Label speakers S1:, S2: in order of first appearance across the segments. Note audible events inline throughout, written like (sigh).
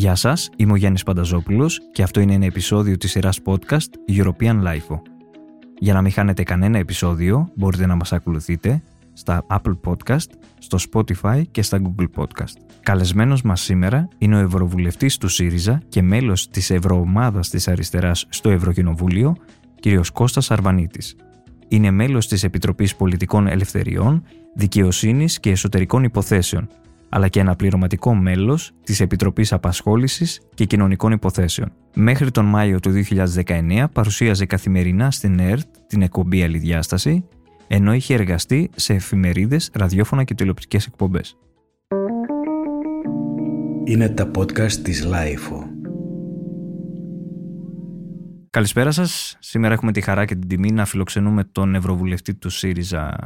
S1: Γεια σας, είμαι ο Γιάννης Πανταζόπουλος και αυτό είναι ένα επεισόδιο της σειράς podcast European Life. Για να μην χάνετε κανένα επεισόδιο, μπορείτε να μας ακολουθείτε στα Apple Podcast, στο Spotify και στα Google Podcast. Καλεσμένος μας σήμερα είναι ο Ευρωβουλευτής του ΣΥΡΙΖΑ και μέλος της Ευρωομάδας της Αριστεράς στο Ευρωκοινοβούλιο, κ. Κώστας Αρβανίτης. Είναι μέλος της Επιτροπής Πολιτικών Ελευθεριών, Δικαιοσύνης και Εσωτερικών Υποθέσεων αλλά και ένα πληρωματικό μέλος της Επιτροπής Απασχόλησης και Κοινωνικών Υποθέσεων. Μέχρι τον Μάιο του 2019 παρουσίαζε καθημερινά στην ΕΡΤ την εκπομπή Άλλη Διάσταση, ενώ είχε εργαστεί σε εφημερίδες, ραδιόφωνα και τηλεοπτικές εκπομπές.
S2: Είναι τα podcast της LiFO.
S1: Καλησπέρα σας. Σήμερα έχουμε τη χαρά και την τιμή να φιλοξενούμε τον Ευρωβουλευτή του ΣΥΡΙΖΑ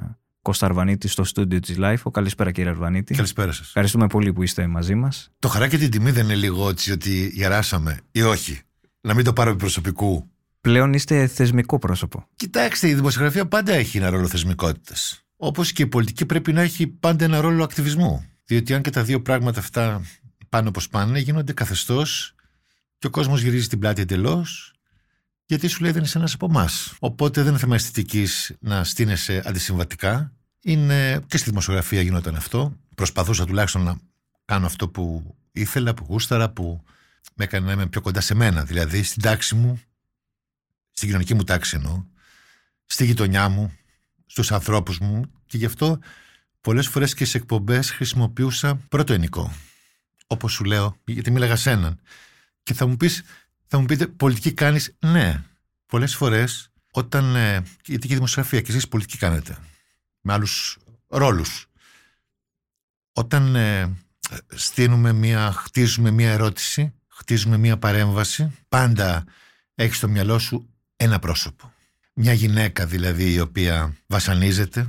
S1: Κώστα Αρβανίτη στο στούντιο της Life. Καλησπέρα κύριε Αρβανίτη.
S3: Καλησπέρα σας.
S1: Ευχαριστούμε πολύ που είστε μαζί μας.
S3: Το χαρά και την τιμή δεν είναι λίγο έτσι ότι γεράσαμε ή όχι; Να μην το πάρω προσωπικού.
S1: Πλέον είστε θεσμικό πρόσωπο.
S3: Κοιτάξτε, η δημοσιογραφία πάντα έχει ένα ρόλο θεσμικότητας. Όπως και η πολιτική πρέπει να έχει πάντα ένα ρόλο ακτιβισμού. Διότι αν και τα δύο πράγματα αυτά πάνε όπως πάνε, γίνονται καθεστώς και ο κόσμος γυρίζει την πλάτη εντελώς γιατί σου λέει δεν είσαι ένας από εμάς. Οπότε δεν είναι θέμα αισθητικής να στείνεσαι αντισυμβατικά. Είναι και στη δημοσιογραφία γινόταν αυτό. Προσπαθούσα τουλάχιστον να κάνω αυτό που ήθελα, που γούσταρα, που με έκανε να είμαι πιο κοντά σε μένα. Δηλαδή στην τάξη μου, στην κοινωνική μου τάξη εννοώ, στη γειτονιά μου, στους ανθρώπους μου και γι' αυτό πολλές φορές και σε εκπομπές χρησιμοποιούσα πρώτο ενικό. Όπως σου λέω, γιατί μίλαγα σε έναν. Και θα μου πεις, θα μου πείτε, πολιτική κάνεις; Ναι. Πολλές φορές, όταν. Ε, γιατί και η δημοσιογραφία και εσείς πολιτική κάνετε. Με άλλους ρόλους. Όταν ε, στείλουμε μία, χτίζουμε μία ερώτηση, χτίζουμε μία παρέμβαση, πάντα έχεις στο μυαλό σου ένα πρόσωπο. Μια γυναίκα δηλαδή η οποία βασανίζεται,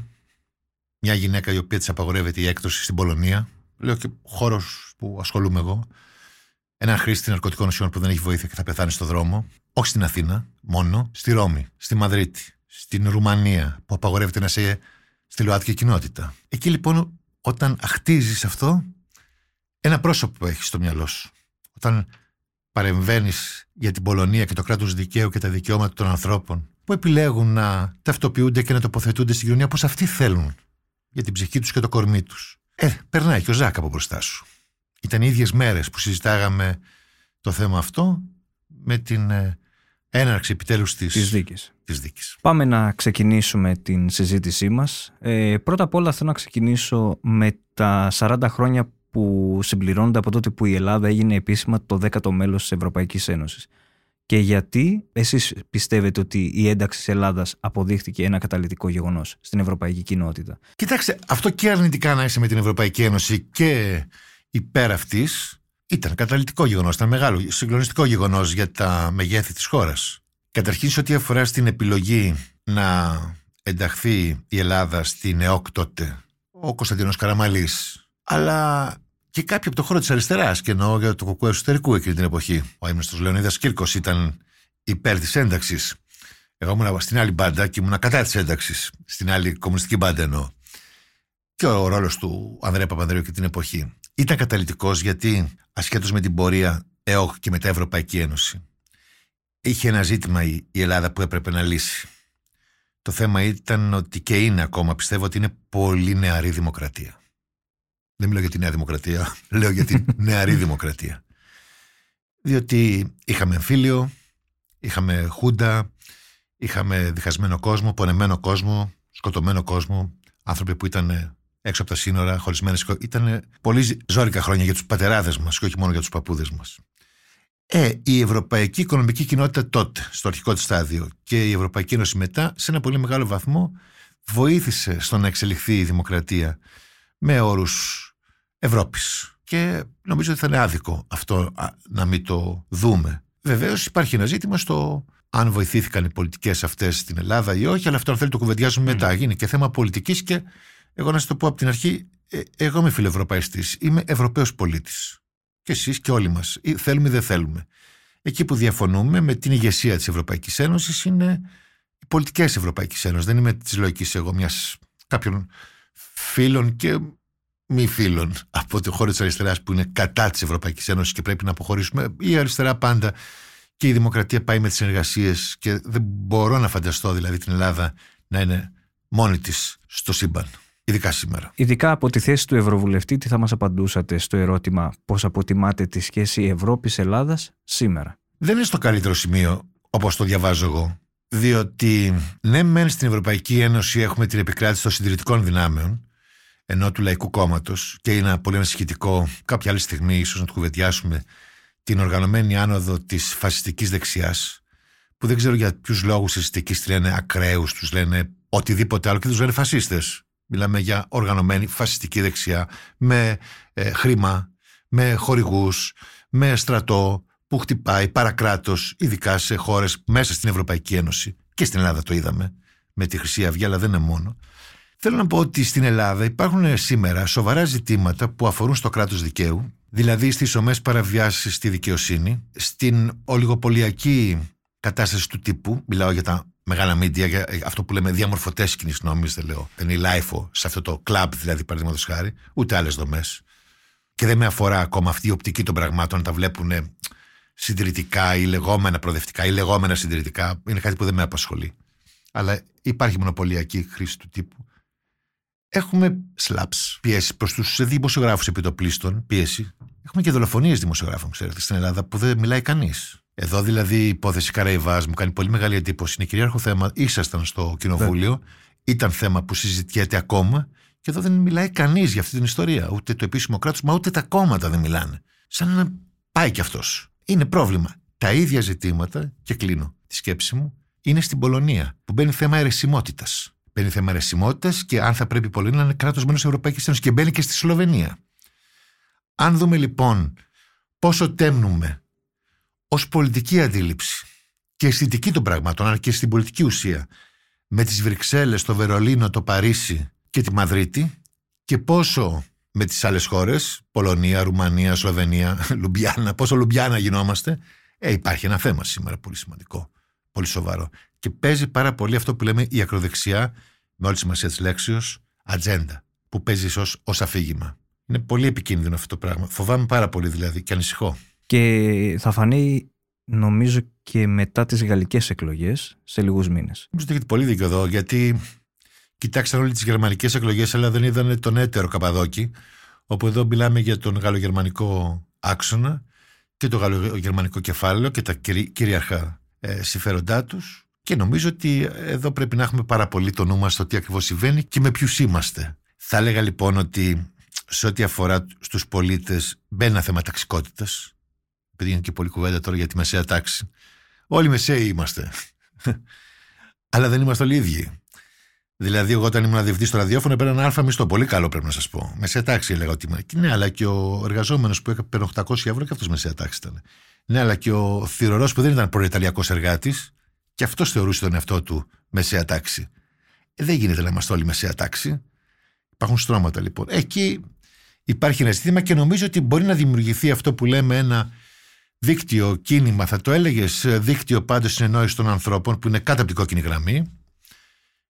S3: μια γυναίκα η οποία της απαγορεύεται η έκδοση στην Πολωνία, λέω και χώρος που ασχολούμαι εγώ, ένα χρήστη ναρκωτικών ουσιών που δεν έχει βοήθεια και θα πεθάνει στο δρόμο, όχι στην Αθήνα μόνο, στη Ρώμη, στη Μαδρίτη, στην Ρουμανία, που απαγορεύεται να είσαι στη ΛΟΑΤΚΙ κοινότητα. Εκεί λοιπόν, όταν αχτίζει αυτό, ένα πρόσωπο έχεις στο μυαλό σου. Όταν παρεμβαίνεις για την Πολωνία και το κράτος δικαίου και τα δικαιώματα των ανθρώπων, που επιλέγουν να ταυτοποιούνται και να τοποθετούνται στην κοινωνία όπως αυτοί θέλουν, για την ψυχή τους και το κορμί τους. Ε, περνάει και ο Ζάκ από μπροστά σου. Ήταν οι ίδιες μέρες που συζητάγαμε το θέμα αυτό με την ε, έναρξη επιτέλους της,
S1: της, δίκης.
S3: της δίκης.
S1: Πάμε να ξεκινήσουμε την συζήτησή μας. Ε, πρώτα απ' όλα θέλω να ξεκινήσω με τα 40 χρόνια που συμπληρώνονται από τότε που η Ελλάδα έγινε επίσημα το 10ο μέλος της Ευρωπαϊκής Ένωσης. Και γιατί εσείς πιστεύετε ότι η ένταξη της Ελλάδας αποδείχθηκε ένα καταλητικό γεγονός στην ευρωπαϊκή κοινότητα;
S3: Κοιτάξτε, αυτό και αρνητικά να είσαι με την Ευρωπαϊκή Ένωση και υπέρ αυτής ήταν καταλητικό γεγονός, ήταν μεγάλο, συγκλονιστικό γεγονός για τα μεγέθη της χώρας. Καταρχήν, σε ό,τι αφορά στην επιλογή να ενταχθεί η Ελλάδα στην ΕΟΚ τότε, ο Κωνσταντίνος Καραμαλής, αλλά και κάποιοι από το χώρο της αριστεράς, και εννοώ για το κοκκού εσωτερικού εκείνη την εποχή. Ο έμνηστος Λεωνίδας Κύρκος ήταν υπέρ της ένταξης. Εγώ ήμουν στην άλλη μπάντα και ήμουν κατά της ένταξης. Στην άλλη κομμουνιστική μπάντα εννοώ. Και ο ρόλος του Ανδρέα Παπανδρέου και την εποχή ήταν καταλητικός γιατί ασχέτως με την πορεία ΕΟΧ και μετά Ευρωπαϊκή Ένωση είχε ένα ζήτημα η Ελλάδα που έπρεπε να λύσει. Το θέμα ήταν ότι και είναι ακόμα πιστεύω ότι είναι πολύ νεαρή δημοκρατία. Δεν μιλάω για τη νέα δημοκρατία, (laughs) λέω για τη νεαρή (laughs) δημοκρατία. Διότι είχαμε εμφύλιο, είχαμε χούντα, είχαμε διχασμένο κόσμο, πονεμένο κόσμο, σκοτωμένο κόσμο, άνθρωποι που ήταν έξω από τα σύνορα, χωρισμένες. Ήταν πολύ ζώρικα χρόνια για τους πατεράδες μας και όχι μόνο για τους παππούδες μας. Ε, η Ευρωπαϊκή Οικονομική Κοινότητα τότε, στο αρχικό της στάδιο, και η Ευρωπαϊκή Ένωση μετά, σε ένα πολύ μεγάλο βαθμό, βοήθησε στο να εξελιχθεί η δημοκρατία με όρους Ευρώπης. Και νομίζω ότι θα είναι άδικο αυτό να μην το δούμε. Βεβαίως υπάρχει ένα ζήτημα στο αν βοηθήθηκαν οι πολιτικές αυτές στην Ελλάδα ή όχι, αλλά αυτό αν θέλει το κουβεντιάζουμε μετά. Γίνει και θέμα πολιτικής και εγώ να σα το πω από την αρχή, ε, εγώ είμαι φιλοευρωπαϊστής. Είμαι Ευρωπαίος πολίτης. Και εσείς και όλοι μας. Θέλουμε ή δεν θέλουμε. Εκεί που διαφωνούμε με την ηγεσία της Ευρωπαϊκής Ένωσης είναι οι πολιτικές Ευρωπαϊκής Ένωσης. Δεν είμαι της λογικής εγώ μιας κάποιων φίλων και μη φίλων από το χώρο της αριστεράς που είναι κατά της Ευρωπαϊκής Ένωσης και πρέπει να αποχωρήσουμε. Η αριστερά πάντα και η δημοκρατία πάει με τις εργασίε και δεν μπορώ να φανταστώ δηλαδή την Ελλάδα να είναι μόνη της στο σύμπαν. Ειδικά σήμερα.
S1: Ειδικά από τη θέση του Ευρωβουλευτή, τι θα μας απαντούσατε στο ερώτημα πώς αποτιμάτε τη σχέση Ευρώπη-Ελλάδα σήμερα;
S3: Δεν είναι στο καλύτερο σημείο, όπως το διαβάζω εγώ. Διότι, ναι, μεν στην Ευρωπαϊκή Ένωση έχουμε την επικράτηση των συντηρητικών δυνάμεων, ενώ του Λαϊκού Κόμματος, και είναι πολύ ανησυχητικό κάποια άλλη στιγμή, ίσως να του κουβεντιάσουμε, την οργανωμένη άνοδο της φασιστικής δεξιάς, που δεν ξέρω για ποιους λόγους οι φασιστικοί τους λένε ακραίους, τους λένε οτιδήποτε άλλο και τους λένε φασίστες. Μιλάμε για οργανωμένη φασιστική δεξιά, με ε, χρήμα, με χορηγούς, με στρατό, που χτυπάει παρακράτος, ειδικά σε χώρες μέσα στην Ευρωπαϊκή Ένωση. Και στην Ελλάδα το είδαμε με τη Χρυσή Αυγή, αλλά δεν είναι μόνο. Θέλω να πω ότι στην Ελλάδα υπάρχουν σήμερα σοβαρά ζητήματα που αφορούν στο κράτος δικαίου, δηλαδή στις ομές παραβιάσεις στη δικαιοσύνη, στην ολιγοπολιακή κατάσταση του τύπου, μιλάω για τα μεγάλα μίντια, για αυτό που λέμε διαμορφωτές κοινή νόμη, δεν λέω. Δεν είναι η LIFO, σε αυτό το κλαμπ δηλαδή, παραδείγματος χάρη, ούτε άλλες δομές. Και δεν με αφορά ακόμα αυτή η οπτική των πραγμάτων να τα βλέπουν συντηρητικά ή λεγόμενα προοδευτικά ή λεγόμενα συντηρητικά είναι κάτι που δεν με απασχολεί. Αλλά υπάρχει μονοπωλιακή χρήση του τύπου. Έχουμε slaps, πίεση προς τους δημοσιογράφους επιτοπλίστων, πίεση. Έχουμε και δολοφονίες δημοσιογράφων, ξέρετε, στην Ελλάδα που δεν μιλάει κανείς. Εδώ δηλαδή η υπόθεση Καραϊβάς μου κάνει πολύ μεγάλη εντύπωση. Είναι κυρίαρχο θέμα. Ήσασταν στο κοινοβούλιο, ναι. ήταν θέμα που συζητιέται ακόμα και εδώ δεν μιλάει κανείς για αυτή την ιστορία. Ούτε το επίσημο κράτος, μα ούτε τα κόμματα δεν μιλάνε. Σαν να πάει κι αυτός είναι πρόβλημα. Τα ίδια ζητήματα, και κλείνω τη σκέψη μου, είναι στην Πολωνία, που μπαίνει θέμα αιρεσιμότητας. Μπαίνει θέμα αιρεσιμότητας και αν θα πρέπει η Πολωνία να είναι κράτος μέλος Ευρωπαϊκής Ένωσης και μπαίνει και στη Σλοβενία. Αν δούμε λοιπόν πόσο τέμνουμε ως πολιτική αντίληψη και αισθητική των πραγμάτων, αλλά και στην πολιτική ουσία, με τις Βρυξέλλες, το Βερολίνο, το Παρίσι και τη Μαδρίτη, και πόσο με τις άλλες χώρες, Πολωνία, Ρουμανία, Σλοβενία, (laughs) Λουμπιάνα, πόσο Λουμπιάνα γινόμαστε, ε, υπάρχει ένα θέμα σήμερα πολύ σημαντικό, πολύ σοβαρό. Και παίζει πάρα πολύ αυτό που λέμε η ακροδεξιά, με όλη τη σημασία της λέξεως, ατζέντα, που παίζεις ως, ως αφήγημα. Είναι πολύ επικίνδυνο αυτό το πράγμα. Φοβάμαι πάρα πολύ δηλαδή και ανησυχώ.
S1: Και θα φανεί νομίζω και μετά τις γαλλικές εκλογές σε λίγους μήνες.
S3: Νομίζω ότι έχετε πολύ δίκιο εδώ γιατί κοιτάξαν όλε τις γερμανικές εκλογές, αλλά δεν είδαν τον έτερο Καπαδόκη. Όπου εδώ μιλάμε για τον γαλλογερμανικό άξονα και το γαλλογερμανικό κεφάλαιο και τα κυρίαρχα ε, συμφέροντά τους. Και νομίζω ότι εδώ πρέπει να έχουμε πάρα πολύ το νου μας στο τι ακριβώς συμβαίνει και με ποιους είμαστε. Θα έλεγα λοιπόν ότι σε ό,τι αφορά στου πολίτες μπαίνει ένα θέμα ταξικότητας. Επειδή είναι και πολύ κουβέντα τώρα για τη μεσαία τάξη. Όλοι μεσαίοι είμαστε. (laughs) Αλλά δεν είμαστε όλοι ίδιοι. Δηλαδή, εγώ όταν ήμουν διευθυντής στο ραδιόφωνο έπαιρνα ένα αλφα μισθό. Πολύ καλό πρέπει να σας πω. Μεσαία τάξη έλεγα ότι ήμουν. Ναι, αλλά και ο εργαζόμενος που έπαιρνε 800 ευρώ και αυτός μεσαία τάξη ήταν. Ναι, αλλά και ο θηρορός που δεν ήταν προεταλιακό εργάτης και αυτός θεωρούσε τον εαυτό του μεσαία τάξη. Ε, δεν γίνεται να είμαστε όλοι μεσαία τάξη. Υπάρχουν στρώματα λοιπόν. Εκεί υπάρχει ένα ζήτημα και νομίζω ότι μπορεί να δημιουργηθεί αυτό που λέμε ένα δίκτυο κίνημα, θα το έλεγες δίκτυο πάντως συνεννόησης των ανθρώπων που είναι κάτω από την κόκκινη γραμμή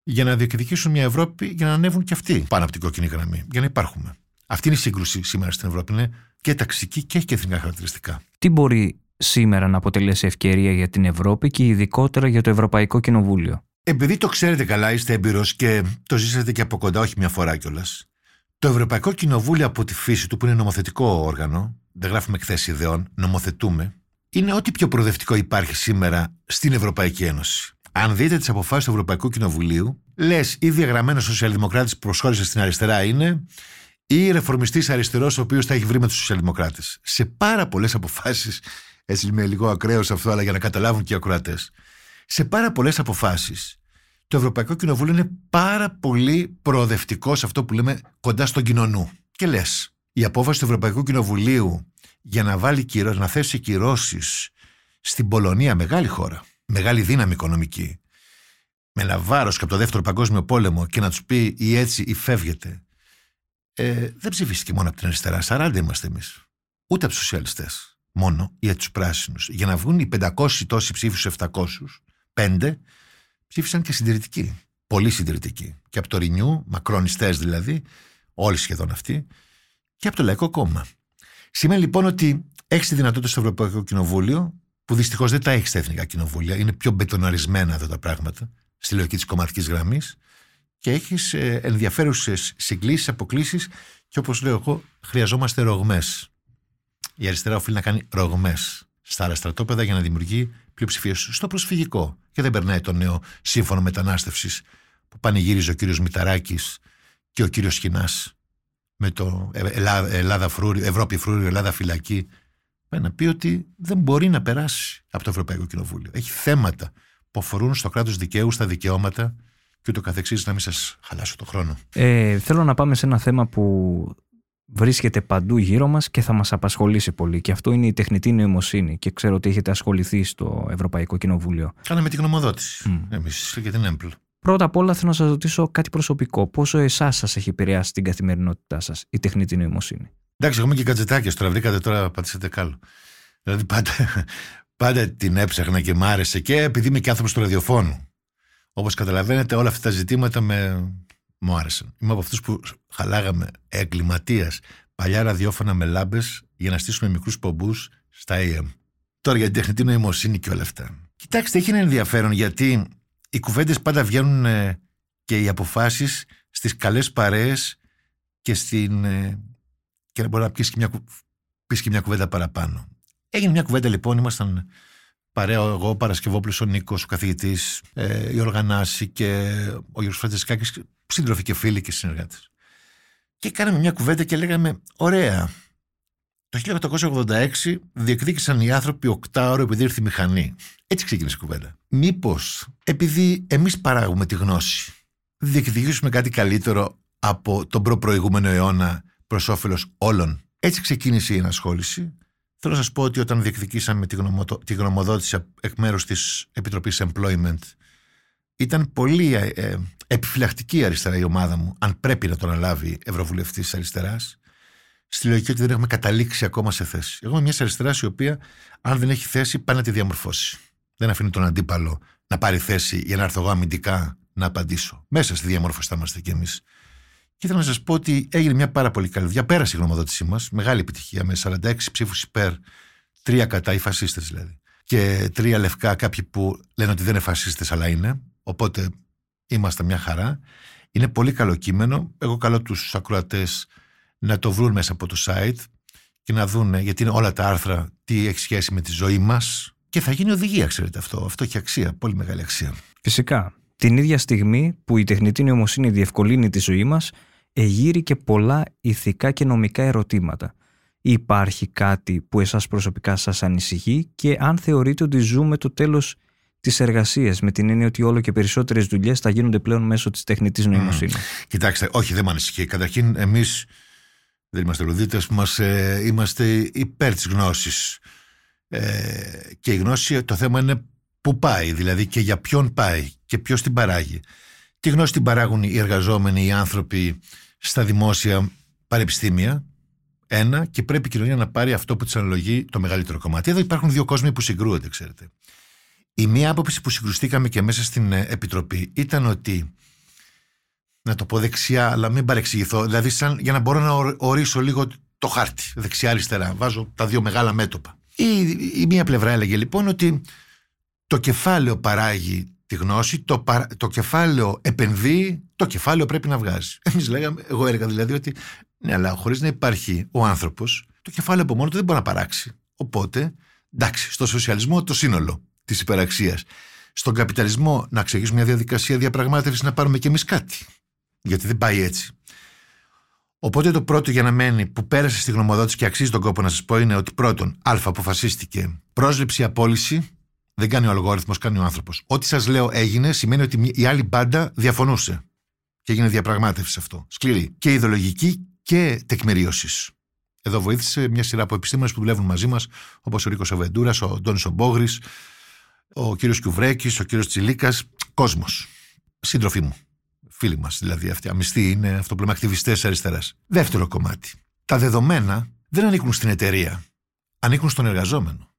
S3: για να διεκδικήσουν μια Ευρώπη για να ανέβουν και αυτοί πάνω από την κόκκινη γραμμή, για να υπάρχουμε. Αυτή είναι η σύγκρουση σήμερα στην Ευρώπη. Είναι και ταξική και έχει και εθνικά χαρακτηριστικά.
S1: Τι μπορεί σήμερα να αποτελέσει ευκαιρία για την Ευρώπη και ειδικότερα για το Ευρωπαϊκό Κοινοβούλιο;
S3: Επειδή το ξέρετε καλά, είστε έμπειρο και το ζήσατε και από κοντά, όχι μια φορά κιόλας. Το Ευρωπαϊκό Κοινοβούλιο από τη φύση του, που είναι νομοθετικό όργανο, δεν γράφουμε εκθέσεις ιδεών, νομοθετούμε, είναι ό,τι πιο προοδευτικό υπάρχει σήμερα στην Ευρωπαϊκή Ένωση αν δείτε τις αποφάσεις του Ευρωπαϊκού Κοινοβουλίου, λες ή διαγραμμένο σοσιαλδημοκράτη που προσχώρησε στην αριστερά είναι, ή ρεφορμιστής αριστερός ο οποίος θα έχει βρει με τους σοσιαλδημοκράτες. Σε πάρα πολλές αποφάσεις, έτσι είμαι λίγο ακραίος αυτό, αλλά για να καταλάβουν και οι ακροατές, σε πάρα πολλές αποφάσεις, το Ευρωπαϊκό Κοινοβούλιο είναι πάρα πολύ προοδευτικό σε αυτό που λέμε κοντά στον κοινωνού. Και λες, η απόφαση του Ευρωπαϊκού Κοινοβουλίου για να βάλει κυρώσεις, να θέσει κυρώσεις στην Πολωνία, μεγάλη χώρα, μεγάλη δύναμη οικονομική, με ένα βάρος και από το δεύτερο παγκόσμιο πόλεμο και να τους πει ή έτσι ή φεύγετε, ε, δεν ψηφίστηκε μόνο από την αριστερά. 40 είμαστε εμείς. Ούτε από τους σοσιαλιστές. Μόνο ή από τους πράσινους. Για να βγουν οι 500 τόσοι ψήφους στου 700, 5 ψήφισαν και συντηρητικοί. Πολύ συντηρητικοί. Και από το Ρινιού, μακρονιστέ δηλαδή, όλοι σχεδόν αυτοί, και από το Λαϊκό Κόμμα. Σημαίνει λοιπόν ότι έχεις τη δυνατότητα στο Ευρωπαϊκό Κοινοβούλιο, που δυστυχώς δεν τα έχεις στα εθνικά κοινοβούλια, είναι πιο μπετοναρισμένα εδώ τα πράγματα, στη λογική της κομματικής γραμμής, και έχεις ε, ενδιαφέρουσες συγκλήσεις, αποκλήσεις, και όπως λέω εγώ, χρειαζόμαστε ρογμές. Η αριστερά οφείλει να κάνει ρογμές στα άλλα στρατόπεδα για να δημιουργεί πλειοψηφίες στο προσφυγικό. Και δεν περνάει το νέο σύμφωνο μετανάστευσης που πανηγύριζε ο κύριος Μηταράκης και ο κύριος Χινά με το Ελλάδα, Ελλάδα φρούριο, Ευρώπη φρούριο, Ελλάδα φυλακή. Πάει να πει ότι δεν μπορεί να περάσει από το Ευρωπαϊκό Κοινοβούλιο. Έχει θέματα που αφορούν στο κράτος δικαίου, στα δικαιώματα και ούτω καθεξής να μην σας χαλάσω το χρόνο.
S1: Ε, θέλω να πάμε σε ένα θέμα που βρίσκεται παντού γύρω μας και θα μας απασχολήσει πολύ και αυτό είναι η τεχνητή νοημοσύνη και ξέρω ότι έχετε ασχοληθεί στο Ευρωπαϊκό Κοινοβούλιο.
S3: Κάναμε την γνωμοδότηση mm. εμείς για την ΕΜΠΛ.
S1: Πρώτα απ' όλα θέλω να σας ρωτήσω κάτι προσωπικό. Πόσο εσάς σας έχει επηρεάσει την καθημερινότητά σας η τεχνητή νοημοσύνη;
S3: Εντάξει, έχουμε και κατζετάκια τώρα. Βρήκατε τώρα, πατήσατε κάλο. Δηλαδή πάντα, πάντα την έψαχνα και μ' άρεσε και επειδή είμαι και άνθρωπος του ραδιοφώνου. Όπως καταλαβαίνετε, όλα αυτά τα ζητήματα με, μου άρεσαν. Είμαι από αυτούς που χαλάγαμε εγκληματίας παλιά ραδιόφωνα με λάμπες για να στήσουμε μικρούς πομπούς στα AM. Τώρα για την τεχνητή νοημοσύνη και όλα αυτά. Κοιτάξτε, έχει ένα ενδιαφέρον γιατί οι κουβέντες πάντα βγαίνουν ε, και οι αποφάσεις στις καλές παρέες και στην. Ε, και να μπορεί να πεις και, μια, πεις και μια κουβέντα παραπάνω. Έγινε μια κουβέντα λοιπόν, ήμασταν παρέα εγώ, Παρασκευόπουλος, ο Νίκος, ο καθηγητής, ε, η Οργανάση και ο Γιώργος Φραντζεσκάκης, σύντροφοι και φίλοι και συνεργάτες. Και κάναμε μια κουβέντα και λέγαμε, ωραία, το 1886 διεκδίκησαν οι άνθρωποι οκτάωρο επειδή ήρθε η μηχανή. Έτσι ξεκίνησε η κουβέντα. Μήπως επειδή εμείς παράγουμε τη γνώση, διεκδικήσουμε κάτι καλύτερο από τον προ-προηγούμενο αιώνα προς όφελος όλων; Έτσι ξεκίνησε η ενασχόληση Θέλω να σας πω ότι όταν διεκδικήσαμε τη, τη γνωμοδότηση εκ μέρους της Επιτροπής Employment, ήταν πολύ ε, ε, επιφυλακτική αριστερά η ομάδα μου, αν πρέπει να το αναλάβει Ευρωβουλευτής της αριστεράς, στη λογική ότι δεν έχουμε καταλήξει ακόμα σε θέση. Εγώ είμαι μιας αριστεράς η οποία, αν δεν έχει θέση, πάει να τη διαμορφώσει. Δεν αφήνει τον αντίπαλο να πάρει θέση για να έρθω εγώ αμυντικά να απαντήσω. Μέσα στη διαμόρφωση θα είμαστε κι εμείς. Και ήθελα να σας πω ότι έγινε μια πάρα πολύ καλή δουλειά. Πέρασε η γνωμοδότησή μας, μεγάλη επιτυχία, με 46 ψήφους υπέρ, τρία κατά, οι φασίστες δηλαδή. Και τρία λευκά, κάποιοι που λένε ότι δεν είναι φασίστες, αλλά είναι. Οπότε είμαστε μια χαρά. Είναι πολύ καλό κείμενο. Εγώ καλώ τους ακροατές να το βρουν μέσα από το site και να δουν, γιατί είναι όλα τα άρθρα, τι έχει σχέση με τη ζωή μας. Και θα γίνει οδηγία, ξέρετε αυτό. Αυτό έχει αξία, πολύ μεγάλη αξία.
S1: Φυσικά. Την ίδια στιγμή που η τεχνητή νοημοσύνη διευκολύνει τη ζωή μας, εγείρει και πολλά ηθικά και νομικά ερωτήματα. Υπάρχει κάτι που εσάς προσωπικά σας ανησυχεί και αν θεωρείτε ότι ζούμε το τέλος τη εργασία, με την έννοια ότι όλο και περισσότερες δουλειές θα γίνονται πλέον μέσω της τεχνητής νοημοσύνης.
S3: Κοιτάξτε, όχι, δεν με ανησυχεί. Καταρχήν, εμείς δεν είμαστε ρουδίτε, ε, είμαστε υπέρ της γνώσης. Ε, και η γνώση, το θέμα είναι πού πάει, δηλαδή και για ποιον πάει και ποιος την παράγει. Τη γνώση την παράγουν οι εργαζόμενοι, οι άνθρωποι στα δημόσια πανεπιστήμια. Ένα, και πρέπει η κοινωνία να πάρει αυτό που της αναλογεί το μεγαλύτερο κομμάτι. Εδώ υπάρχουν δύο κόσμοι που συγκρούονται, ξέρετε. Η μία άποψη που συγκρουστήκαμε και μέσα στην ε, Επιτροπή ήταν ότι. Να το πω δεξιά, αλλά μην παρεξηγηθώ. Δηλαδή, σαν, για να μπορώ να ορίσω λίγο το χάρτη, δεξιά-αριστερά. Βάζω τα δύο μεγάλα μέτωπα. Η, η μία πλευρά έλεγε λοιπόν ότι το κεφάλαιο παράγει τη γνώση, το, το κεφάλαιο επενδύει, το κεφάλαιο πρέπει να βγάζει. (laughs) Εμείς λέγαμε, εγώ έλεγα δηλαδή ότι ναι, αλλά χωρίς να υπάρχει ο άνθρωπος, το κεφάλαιο από μόνο του δεν μπορεί να παράξει. Οπότε, εντάξει, στο σοσιαλισμό το σύνολο της υπεραξίας. Στον καπιταλισμό να ξεκινήσουμε μια διαδικασία διαπραγμάτευσης να πάρουμε κι εμείς κάτι. Γιατί δεν πάει έτσι. Οπότε το πρώτο για να μένει που πέρασε στη γνωμοδότηση και αξίζει τον κόπο να σας πω είναι ότι πρώτον, Α, αποφασίστηκε πρόσληψη απόλυση δεν κάνει ο αλγόριθμος, κάνει ο άνθρωπος. Ό,τι σας λέω έγινε σημαίνει ότι η άλλη μπάντα διαφωνούσε. Και έγινε διαπραγμάτευση αυτό. Σκληρή. Και ιδεολογική και τεκμηρίωσης. Εδώ βοήθησε μια σειρά από επιστήμονες που δουλεύουν μαζί μας, όπως ο Ρίκος Αβεντούρας, ο Ντόνι Ομπόγρης, ο κύριος Κιουβρέκης, ο κύριος Τσιλίκας. Κόσμος. Σύντροφοί μου. Φίλοι μας δηλαδή αυτοί. Αμυστοί είναι αυτό που λέμε ακτιβιστέ αριστεράς. Δεύτερο κομμάτι. Τα δεδομένα δεν ανήκουν στην εταιρεία. Ανήκουν στον εργαζόμενο.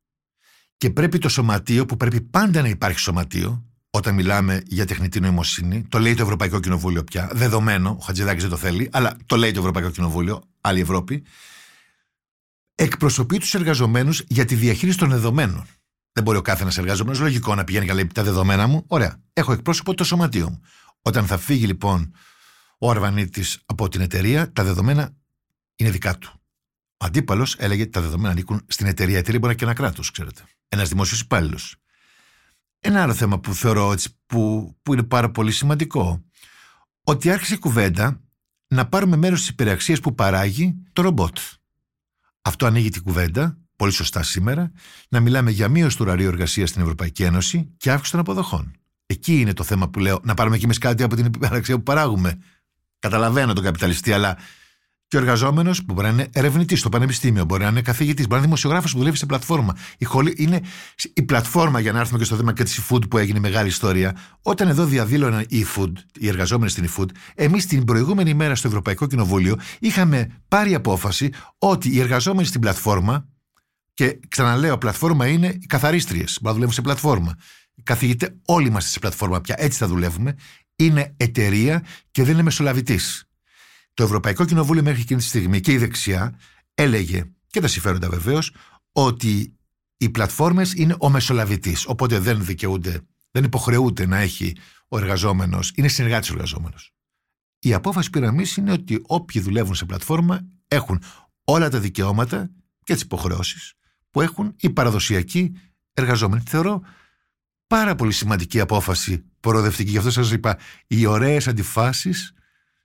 S3: Και πρέπει το σωματείο, που πρέπει πάντα να υπάρχει σωματείο, όταν μιλάμε για τεχνητή νοημοσύνη. Το λέει το Ευρωπαϊκό Κοινοβούλιο πια. Δεδομένο, ο Χατζηδάκης δεν το θέλει, αλλά το λέει το Ευρωπαϊκό Κοινοβούλιο, άλλη Ευρώπη. Εκπροσωπεί τους εργαζομένους για τη διαχείριση των δεδομένων. Δεν μπορεί ο κάθε ένας εργαζόμενος λογικό να πηγαίνει και λέει τα δεδομένα μου. Ωραία. Έχω εκπρόσωπο το σωματείο μου. Όταν θα φύγει λοιπόν ο Αρβανίτης από την εταιρεία, τα δεδομένα είναι δικά του. Ο αντίπαλος έλεγε ότι τα δεδομένα ανήκουν στην εταιρεία. Η εταιρεία μπορεί να είναι και ένα κράτος, ξέρετε. Ένας δημόσιος υπάλληλος. Ένα άλλο θέμα που θεωρώ έτσι, που, που είναι πάρα πολύ σημαντικό. Ότι άρχισε η κουβέντα να πάρουμε μέρος στις υπεραξίες που παράγει το ρομπότ. Αυτό ανοίγει την κουβέντα, πολύ σωστά σήμερα, να μιλάμε για μείωση του ωραρίου εργασίας στην Ευρωπαϊκή Ένωση και αύξηση των αποδοχών. Εκεί είναι το θέμα που λέω, να πάρουμε και εμείς κάτι από την υπεραξία που παράγουμε. Καταλαβαίνω τον καπιταλιστή, αλλά και ο εργαζόμενος που μπορεί να είναι ερευνητής στο πανεπιστήμιο, μπορεί να είναι καθηγητής, μπορεί να είναι δημοσιογράφος που δουλεύει σε πλατφόρμα. Η χολή είναι η πλατφόρμα, για να έρθουμε και στο θέμα και της eFood που έγινε μεγάλη ιστορία. Όταν εδώ διαδήλωναν η eFood, οι εργαζόμενοι στην eFood, εμείς την προηγούμενη μέρα στο Ευρωπαϊκό Κοινοβούλιο είχαμε πάρει απόφαση ότι οι εργαζόμενοι στην πλατφόρμα, και ξαναλέω, πλατφόρμα είναι οι καθαρίστριες, που δουλεύουν σε πλατφόρμα. Οι καθηγητές, όλοι είμαστε σε πλατφόρμα πια, έτσι θα δουλεύουμε. Είναι εταιρεία και δεν είναι μεσολαβητής. Το Ευρωπαϊκό Κοινοβούλιο μέχρι εκείνη τη στιγμή και η δεξιά έλεγε, και τα συμφέροντα βεβαίως, ότι οι πλατφόρμες είναι ο μεσολαβητής. Οπότε δεν δικαιούνται, δεν υποχρεούται να έχει ο εργαζόμενος, είναι συνεργάτης ο εργαζόμενος. Η απόφαση που πήραμε είναι ότι όποιοι δουλεύουν σε πλατφόρμα έχουν όλα τα δικαιώματα και τις υποχρεώσεις που έχουν οι παραδοσιακοί εργαζόμενοι. Θεωρώ πάρα πολύ σημαντική απόφαση προοδευτική. Γι' αυτό σας είπα οι ωραίες αντιφάσεις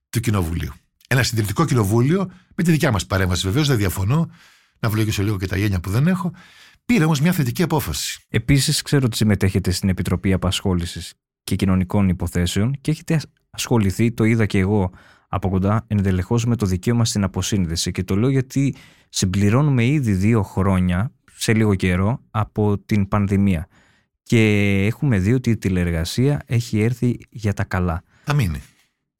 S3: του Κοινοβουλίου ένα συντηρητικό κοινοβούλιο, με τη δικιά μας παρέμβαση βεβαίως, δεν διαφωνώ, να βλογήσω λίγο και τα γένια που δεν έχω, πήρε όμως μια θετική απόφαση.
S1: Επίσης, ξέρω ότι συμμετέχετε στην Επιτροπή Απασχόλησης και Κοινωνικών Υποθέσεων και έχετε ασχοληθεί, το είδα και εγώ από κοντά, ενδελεχώς με το δικαίωμα στην αποσύνδεση. Και το λέω γιατί συμπληρώνουμε ήδη δύο χρόνια, σε λίγο καιρό, από την πανδημία. Και έχουμε δει ότι η τηλεργασία έχει έρθει για τα καλά.
S3: Θα μείνει.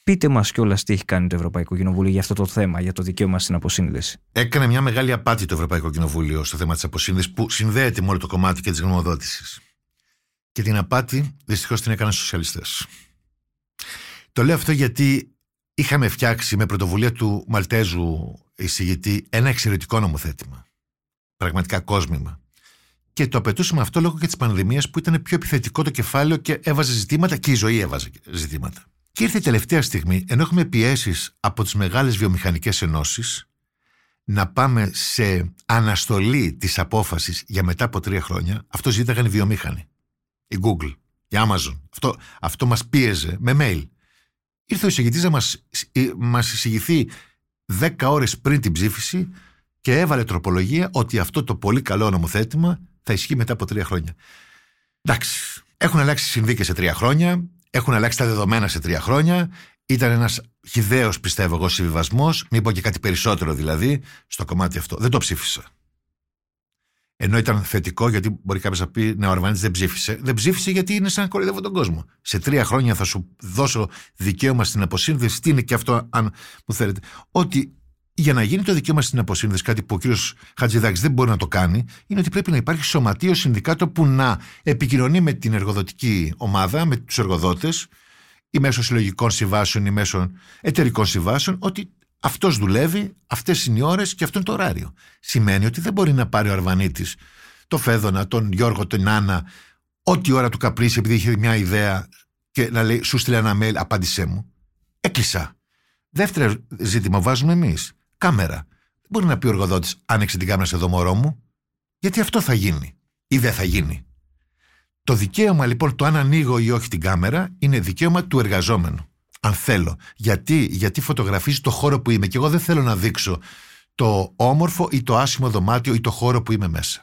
S1: Πείτε μας κιόλας τι έχει κάνει το Ευρωπαϊκό Κοινοβούλιο για αυτό το θέμα, για το δικαίωμα στην αποσύνδεση.
S3: Έκανε μια μεγάλη απάτη το Ευρωπαϊκό Κοινοβούλιο στο θέμα της αποσύνδεσης, που συνδέεται με όλο το κομμάτι και της γνωμοδότησης. Και την απάτη δυστυχώς την έκαναν σοσιαλιστές. Το λέω αυτό γιατί είχαμε φτιάξει με πρωτοβουλία του Μαλτέζου εισηγητή ένα εξαιρετικό νομοθέτημα. Πραγματικά κόσμημα. Και το απαιτούσαμε αυτό λόγω και της πανδημίας που ήταν πιο επιθετικό το κεφάλαιο και έβαζε ζητήματα και η ζωή έβαζε ζητήματα. Και ήρθε η τελευταία στιγμή, ενώ έχουμε πιέσεις από τις μεγάλες βιομηχανικές ενώσεις να πάμε σε αναστολή της απόφασης για μετά από τρία χρόνια, αυτό ζήταγαν οι βιομήχανοι. Η Google, η Amazon. Αυτό, αυτό μας πίεζε με mail. Ήρθε ο εισηγητής να μας μας εισηγηθεί δέκα ώρες πριν την ψήφιση και έβαλε τροπολογία ότι αυτό το πολύ καλό νομοθέτημα θα ισχύει μετά από τρία χρόνια. Εντάξει, έχουν αλλάξει συνθήκες σε τρία χρόνια. Έχουν αλλάξει τα δεδομένα σε τρία χρόνια. Ήταν ένας χιδαίο, πιστεύω εγώ, συμβιβασμός. Μην πω και κάτι περισσότερο δηλαδή στο κομμάτι αυτό. Δεν το ψήφισα. Ενώ ήταν θετικό, γιατί μπορεί κάποιος να πει Ναι, ο Αρβανίτης δεν ψήφισε. Δεν ψήφισε γιατί είναι σαν να κοροϊδεύω τον κόσμο. Σε τρία χρόνια θα σου δώσω δικαίωμα στην αποσύνδεση. Τι είναι και αυτό, αν μου θέλετε. Ότι για να γίνει το δικαίωμα στην αποσύνδεση, κάτι που ο κύριος Χατζηδάκης δεν μπορεί να το κάνει, είναι ότι πρέπει να υπάρχει σωματείο συνδικάτο που να επικοινωνεί με την εργοδοτική ομάδα, με τους εργοδότες, ή μέσω συλλογικών συμβάσεων ή μέσω εταιρικών συμβάσεων, ότι αυτός δουλεύει, αυτές είναι οι ώρες και αυτό είναι το ωράριο. Σημαίνει ότι δεν μπορεί να πάρει ο Αρβανίτης το Φέδωνα, τον Γιώργο, τον Άννα, ό,τι ώρα του καπρίσει επειδή είχε μια ιδέα και να λέει σου στείλει ένα mail, απάντησέ μου. Έκλεισα. Δεύτερο ζήτημα βάζουμε εμείς κάμερα. Δεν μπορεί να πει ο εργοδότης, άνοιξε την κάμερα σε εδώ μωρό μου, γιατί αυτό θα γίνει ή δεν θα γίνει. Το δικαίωμα λοιπόν το αν ανοίγω ή όχι την κάμερα είναι δικαίωμα του εργαζόμενου. Αν θέλω. Γιατί, γιατί φωτογραφίζει το χώρο που είμαι και εγώ δεν θέλω να δείξω το όμορφο ή το άσχημο δωμάτιο ή το χώρο που είμαι μέσα.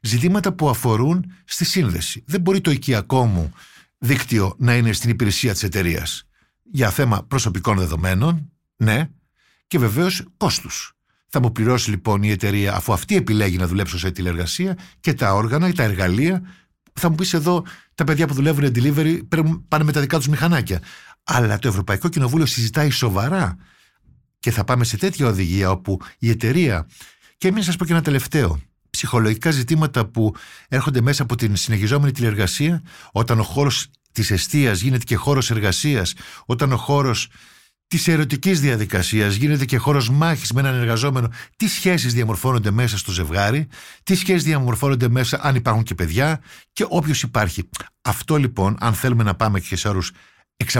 S3: Ζητήματα που αφορούν στη σύνδεση. Δεν μπορεί το οικιακό μου δίκτυο να είναι στην υπηρεσία της εταιρείας. Για θέμα προσωπικών δεδομένων, ναι, και βεβαίως κόστους. Θα μου πληρώσει λοιπόν η εταιρεία, αφού αυτή επιλέγει να δουλέψω σε τηλεργασία και τα όργανα ή τα εργαλεία. Θα μου πεις εδώ, τα παιδιά που δουλεύουν delivery πρέπει πάνε με τα δικά τους μηχανάκια. Αλλά το Ευρωπαϊκό Κοινοβούλιο συζητάει σοβαρά και θα πάμε σε τέτοια οδηγία όπου η εταιρεία. Και μην σας πω και ένα τελευταίο. Ψυχολογικά ζητήματα που έρχονται μέσα από την συνεχιζόμενη τηλεργασία, όταν ο χώρος της αιστεία γίνεται και χώρος εργασίας, όταν ο χώρος της ερωτικής διαδικασίας γίνεται και χώρος μάχης με έναν εργαζόμενο, τι σχέσεις διαμορφώνονται μέσα στο ζευγάρι, τι σχέσεις διαμορφώνονται μέσα αν υπάρχουν και παιδιά και όποιος υπάρχει. Αυτό λοιπόν, αν θέλουμε να πάμε και σε όρους εξ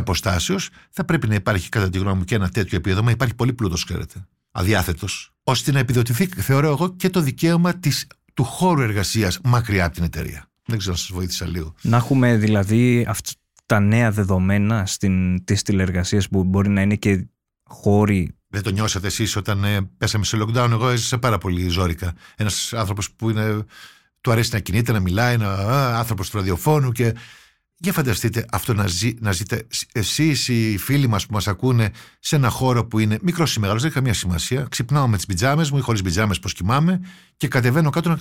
S3: θα πρέπει να υπάρχει κατά τη γνώμη μου και ένα τέτοιο επίδομα. Υπάρχει πολύ πλούτος, ξέρετε, αδιάθετος, ώστε να επιδοτηθεί, θεωρώ εγώ, και το δικαίωμα της, του χώρου εργασίας μακριά από την εταιρεία. Δεν ξέρω αν σας βοήθησα λίγο.
S1: Να έχουμε δηλαδή αυτά τα νέα δεδομένα τη τηλεργασία που μπορεί να είναι και χώροι.
S3: Δεν το νιώσατε εσείς όταν ε, πέσαμε σε lockdown; Εγώ έζησα πάρα πολύ ζώρικα. Ένας άνθρωπος που είναι, του αρέσει να κινείται, να μιλάει, ένα άνθρωπος του ραδιοφώνου και. Για φανταστείτε αυτό να, ζει, να ζείτε εσείς οι φίλοι μας που μας ακούνε σε ένα χώρο που είναι μικρός ή μεγάλος, δεν έχει καμία σημασία. Ξυπνάω με τις πιτζάμες μου ή χωρίς πιτζάμες, πώ κοιμάμαι και κατεβαίνω κάτω να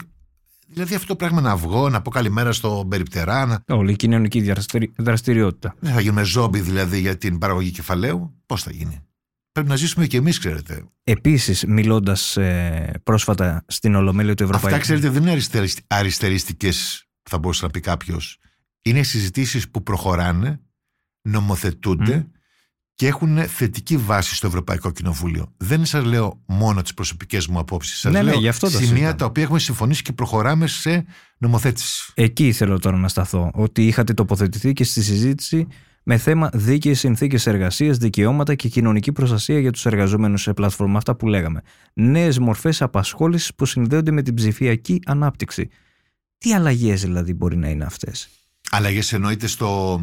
S3: Δηλαδή αυτό το πράγμα να βγω, να πω καλημέρα στον περιπτερά. Να...
S1: Όλη η κοινωνική δραστηριότητα.
S3: Δεν θα γίνουμε ζόμπι δηλαδή για την παραγωγή κεφαλαίου. Πώς θα γίνει; Πρέπει να ζήσουμε και εμείς, ξέρετε.
S1: Επίσης, μιλώντας ε, πρόσφατα στην Ολομέλεια του Ευρωπαϊκού.
S3: Αυτά, ξέρετε, δεν είναι αριστεριστικές, θα μπορούσε να πει κάποιος. Είναι συζητήσεις που προχωράνε, νομοθετούνται και έχουν θετική βάση στο Ευρωπαϊκό Κοινοβούλιο. Δεν σας λέω μόνο τις προσωπικές μου απόψεις. Σας
S1: ναι, ναι
S3: λέω
S1: ναι, αυτό
S3: σημεία τα οποία έχουμε συμφωνήσει και προχωράμε σε νομοθέτηση.
S1: Εκεί θέλω τώρα να σταθώ. Ότι είχατε τοποθετηθεί και στη συζήτηση με θέμα δίκαιες συνθήκες εργασίας, δικαιώματα και κοινωνική προστασία για τους εργαζόμενου σε πλατφόρμα. Αυτά που λέγαμε. Νέες μορφές απασχόλησης που συνδέονται με την ψηφιακή ανάπτυξη. Τι αλλαγές δηλαδή μπορεί να είναι αυτές;
S3: Αλλαγές εννοείται στο.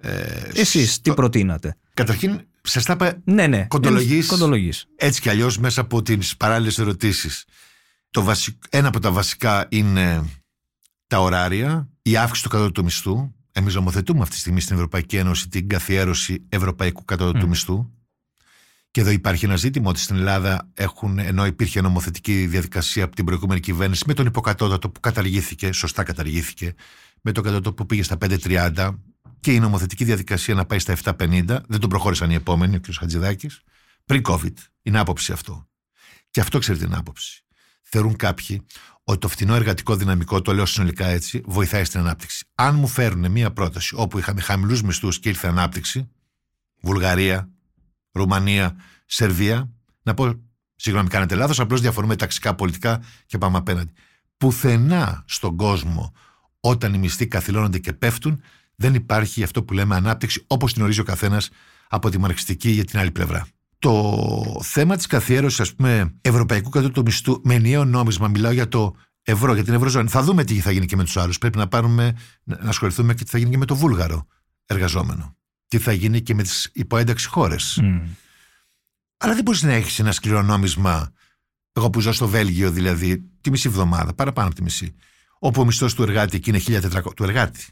S1: Ε, Εσείς τι προτείνατε;
S3: Καταρχήν, σας τα είπα
S1: ναι, ναι.
S3: κοντολογής, έτσι κι αλλιώς μέσα από τις παράλληλες ερωτήσεις. Ένα από τα βασικά είναι τα ωράρια, η αύξηση του κατώτατου μισθού. Εμείς νομοθετούμε αυτή τη στιγμή στην Ευρωπαϊκή Ένωση την καθιέρωση ευρωπαϊκού κατώτατου mm. μισθού. Και εδώ υπάρχει ένα ζήτημα ότι στην Ελλάδα έχουν, ενώ υπήρχε νομοθετική διαδικασία από την προηγούμενη κυβέρνηση με τον υποκατώτατο που καταργήθηκε, σωστά καταργήθηκε, με το κατώτατο που πήγε στα 5.30, και η νομοθετική διαδικασία να πάει στα 750, δεν τον προχώρησαν οι επόμενοι, ο κ. Χατζηδάκης, πριν COVID. Είναι άποψη αυτό. Και αυτό ξέρετε την άποψη. Θεωρούν κάποιοι ότι το φθηνό εργατικό δυναμικό, το λέω συνολικά έτσι, βοηθάει στην ανάπτυξη. Αν μου φέρουν μία πρόταση όπου είχαμε χαμηλούς μισθούς και ήρθε ανάπτυξη, Βουλγαρία, Ρουμανία, Σερβία, να πω, συγγνώμη, κάνετε λάθος, απλώς διαφορούμε ταξικά πολιτικά και πάμε απέναντι. Πουθενά στον κόσμο, όταν οι μισθοί καθυλώνονται και πέφτουν, δεν υπάρχει αυτό που λέμε ανάπτυξη όπως την ορίζει ο καθένας από τη μαρξιστική για την άλλη πλευρά. Το θέμα της καθιέρωσης, ας πούμε, ευρωπαϊκού κατώτατου μισθού με ενιαίο νόμισμα, μιλάω για το ευρώ, για την ευρωζώνη. Θα δούμε τι θα γίνει και με τους άλλους. Πρέπει να, πάρουμε, να ασχοληθούμε και τι θα γίνει και με το βούλγαρο εργαζόμενο. Τι θα γίνει και με τις υποένταξη χώρες. Mm. Αλλά δεν μπορείς να έχεις ένα σκληρό νόμισμα. Εγώ που ζω στο Βέλγιο, δηλαδή, τη μισή εβδομάδα, παραπάνω από τη μισή. Όπου ο μισθός του εργάτη εκεί είναι 1400. του εργάτη.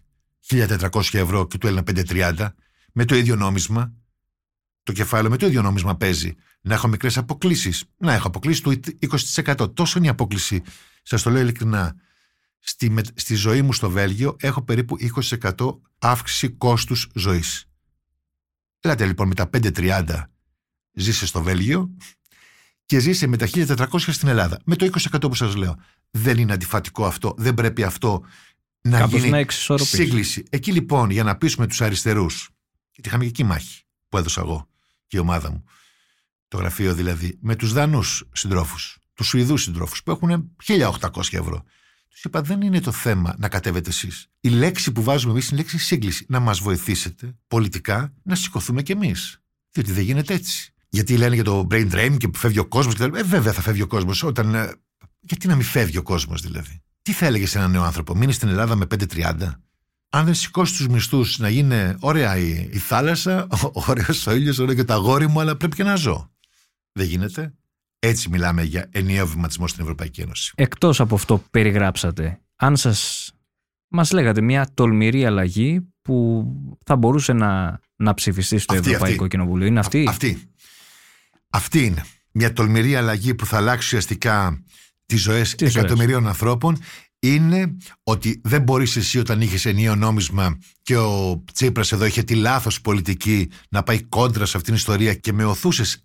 S3: 1400 ευρώ και του Έλληνα 530, με το ίδιο νόμισμα, το κεφάλαιο με το ίδιο νόμισμα παίζει. Να έχω μικρές αποκλήσεις. Να έχω αποκλήσεις του 20%. Τόσο είναι η απόκληση, σας το λέω ειλικρινά. Στη, στη ζωή μου στο Βέλγιο έχω περίπου 20% αύξηση κόστους ζωής. Ελάτε λοιπόν με τα 530 ζήσε στο Βέλγιο και ζήσε με τα 1400 στην Ελλάδα. Με το 20% που σας λέω. Δεν είναι αντιφατικό αυτό. Δεν πρέπει αυτό να
S1: Κάπως
S3: γίνει
S1: να
S3: σύγκληση. Εκεί λοιπόν για να πείσουμε τους αριστερούς, γιατί είχαμε και εκεί μάχη που έδωσα εγώ και η ομάδα μου, το γραφείο δηλαδή, με τους Δανούς συντρόφους, τους Σουηδούς συντρόφους που έχουν 1800 ευρώ. Τους είπα δεν είναι το θέμα να κατέβετε εσείς. Η λέξη που βάζουμε εμείς είναι η λέξη σύγκληση. Να μας βοηθήσετε πολιτικά να σηκωθούμε κι εμείς. Διότι δεν γίνεται έτσι. Γιατί λένε για το brain drain και που φεύγει ο κόσμος. Ε, βέβαια θα φεύγει ο κόσμος όταν. Ε, γιατί να μην φεύγει ο κόσμος δηλαδή. Τι θα έλεγες σε έναν νέο άνθρωπο, μείνεις στην Ελλάδα με 5,30. Αν δεν σηκώσεις τους μισθούς να γίνει ωραία η, η θάλασσα, ωραίος ο ήλιος, ωραίο και τα γόρι μου, αλλά πρέπει και να ζω. Δεν γίνεται. Έτσι μιλάμε για ενιαίο βηματισμό στην Ευρωπαϊκή Ένωση.
S1: Εκτός από αυτό που περιγράψατε, αν σας μας λέγατε μια τολμηρή αλλαγή που θα μπορούσε να, να ψηφιστεί στο αυτή, Ευρωπαϊκό αυτή. Κοινοβούλιο. Είναι αυτή;
S3: αυτή. Αυτή είναι. Μια τολμηρή αλλαγή που θα αλλάξει ουσιαστικά τις ζωές εκατομμυρίων ανθρώπων είναι ότι δεν μπορείς εσύ όταν είχες ενίο νόμισμα και ο Τσίπρας εδώ είχε τη λάθος πολιτική να πάει κόντρα σε αυτήν την ιστορία και με οθούσες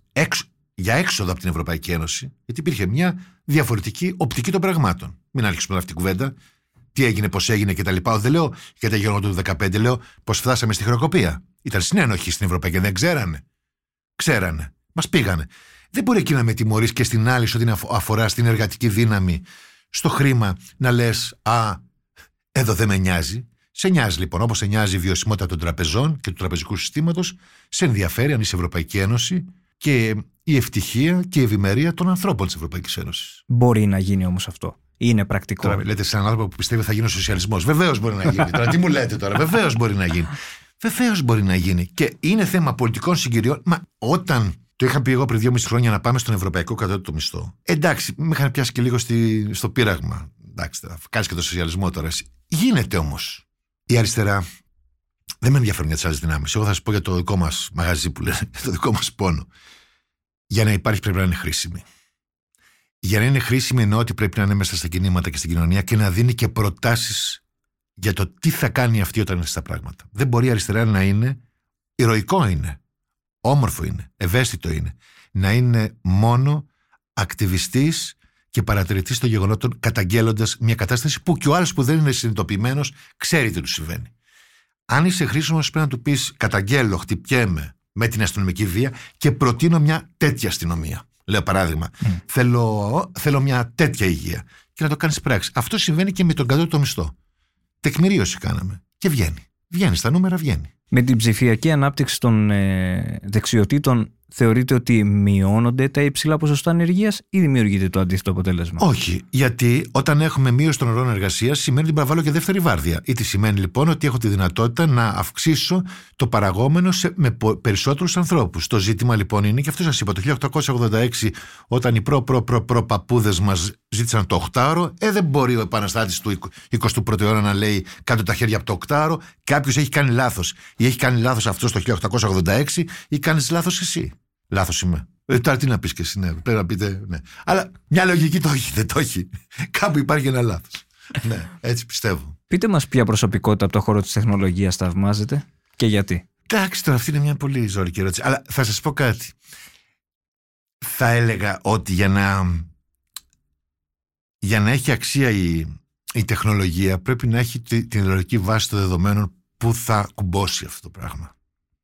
S3: για έξοδο από την Ευρωπαϊκή Ένωση, γιατί υπήρχε μια διαφορετική οπτική των πραγμάτων. Μην άρχισουμε αυτή την κουβέντα. τι έγινε, πώς έγινε κτλ. Δεν λέω για τα γεγονότα του 2015, λέω πώς φτάσαμε στη χρεοκοπία. Ήταν συνένοχοι στην Ευρωπαϊκή, δεν ξέρανε. Ξέρανε. Μας πήγανε. Δεν μπορεί εκεί να με τιμωρείς και στην άλλη, ό,τι αφορά στην εργατική δύναμη, στο χρήμα, να λες Α, εδώ δεν με νοιάζει. Σε νοιάζει λοιπόν, όπως σε νοιάζει η βιωσιμότητα των τραπεζών και του τραπεζικού συστήματος, σε ενδιαφέρει αν είσαι Ευρωπαϊκή Ένωση και η ευτυχία και η ευημερία των ανθρώπων της Ευρωπαϊκής Ένωσης.
S1: Μπορεί να γίνει όμως αυτό. Είναι πρακτικό.
S3: Τώρα λέτε σε έναν άνθρωπο που πιστεύει θα γίνει ο σοσιαλισμός. Βεβαίως μπορεί να γίνει. τώρα τι μου λέτε τώρα, βεβαίως μπορεί να γίνει. Βεβαίως μπορεί να γίνει. Και είναι θέμα πολιτικών συγκυριών. Μα όταν το είχα πει εγώ πριν δύο μισή χρόνια να πάμε στον Ευρωπαϊκό Κατώτατο Μισθό. Εντάξει, με είχαν πιάσει και λίγο στη, στο πείραγμα. Εντάξει, θα κάνεις και το σοσιαλισμό τώρα. Γίνεται όμως. Η αριστερά δεν με ενδιαφέρουν για τις άλλες δυνάμεις. Εγώ θα σας πω για το δικό μας μαγαζί που λένε, (laughs) το δικό μας πόνο. Για να υπάρχει πρέπει να είναι χρήσιμη. Για να είναι χρήσιμη εννοώ ότι πρέπει να είναι μέσα στα κινήματα και στην κοινωνία και να δίνει και προτάσεις για το τι θα κάνει αυτή όταν είναι στα πράγματα. Δεν μπορεί η αριστερά να είναι. Ηρωικό είναι. Όμορφο είναι. Ευαίσθητο είναι. Να είναι μόνο ακτιβιστής και παρατηρητής των γεγονότων, καταγγέλλοντας μια κατάσταση που και ο άλλος που δεν είναι συνειδητοποιημένος ξέρει τι του συμβαίνει. Αν είσαι χρήσιμος, πρέπει να του πεις: Καταγγέλλω, χτυπιέμαι με την αστυνομική βία και προτείνω μια τέτοια αστυνομία. Λέω παράδειγμα. Θέλω, θέλω μια τέτοια υγεία. Και να το κάνεις πράξη. Αυτό συμβαίνει και με τον κατώτατο μισθό. Τεκμηρίωση κάναμε. Και βγαίνει. Βγαίνει στα νούμερα, βγαίνει.
S1: Με την ψηφιακή ανάπτυξη των ε, δεξιοτήτων θεωρείτε ότι μειώνονται τα υψηλά ποσοστά ανεργίας ή δημιουργείται το αντίθετο αποτέλεσμα;
S3: Όχι, γιατί όταν έχουμε μείωση των ωρών εργασίας σημαίνει ότι παραβάλλω και δεύτερη βάρδια. Ή τι σημαίνει λοιπόν ότι έχω τη δυνατότητα να αυξήσω το παραγόμενο σε, με περισσότερους ανθρώπους. Το ζήτημα λοιπόν είναι, και αυτό σας είπα, το 1886, όταν οι προ-προ-προ παππούδες μας ζήτησαν το 8 ε, δεν μπορεί ο επαναστάτης του 21ου αιώνα να λέει κάτω τα χέρια από το 8 Κάποιος έχει κάνει λάθος. Ή έχει κάνει λάθος αυτό το 1886 ή κάνεις λάθος εσύ. Λάθος είμαι. Ε, τώρα τι να πεις και εσύ, ναι. Πρέπει να πείτε, ναι. Αλλά μια λογική το έχει, δεν το έχει. (laughs) Κάπου υπάρχει ένα λάθος. (laughs) ναι, έτσι πιστεύω.
S1: Πείτε μας ποια προσωπικότητα από το χώρο της τεχνολογίας θαυμάζετε και γιατί.
S3: Εντάξει, τώρα αυτή είναι μια πολύ ζόρικη ερώτηση. Αλλά θα σας πω κάτι. Θα έλεγα ότι για να, για να έχει αξία η, η τεχνολογία πρέπει να έχει την ιδεολογική βάση των δεδομένων που θα κουμπώσει αυτό το πράγμα;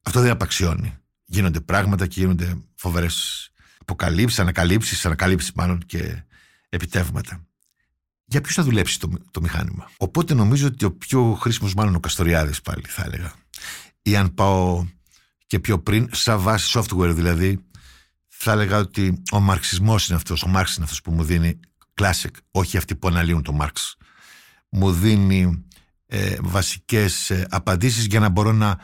S3: Αυτό δεν απαξιώνει γίνονται πράγματα και γίνονται φοβερές αποκαλύψει, ανακαλύψεις, ανακαλύψεις μάλλον και επιτεύγματα. Για ποιου θα δουλέψει το, το μηχάνημα; Οπότε νομίζω ότι ο πιο χρήσιμος, μάλλον ο Καστοριάδης πάλι θα έλεγα. Ή αν πάω και πιο πριν, σαν βάση software δηλαδή, θα έλεγα ότι ο μαρξισμός είναι αυτός, ο Μάρξ είναι αυτός που μου δίνει classic, όχι αυτοί που αναλύουν το Μάρξ. Μου δίνει ε, βασικές ε, απαντήσεις για να μπορώ να,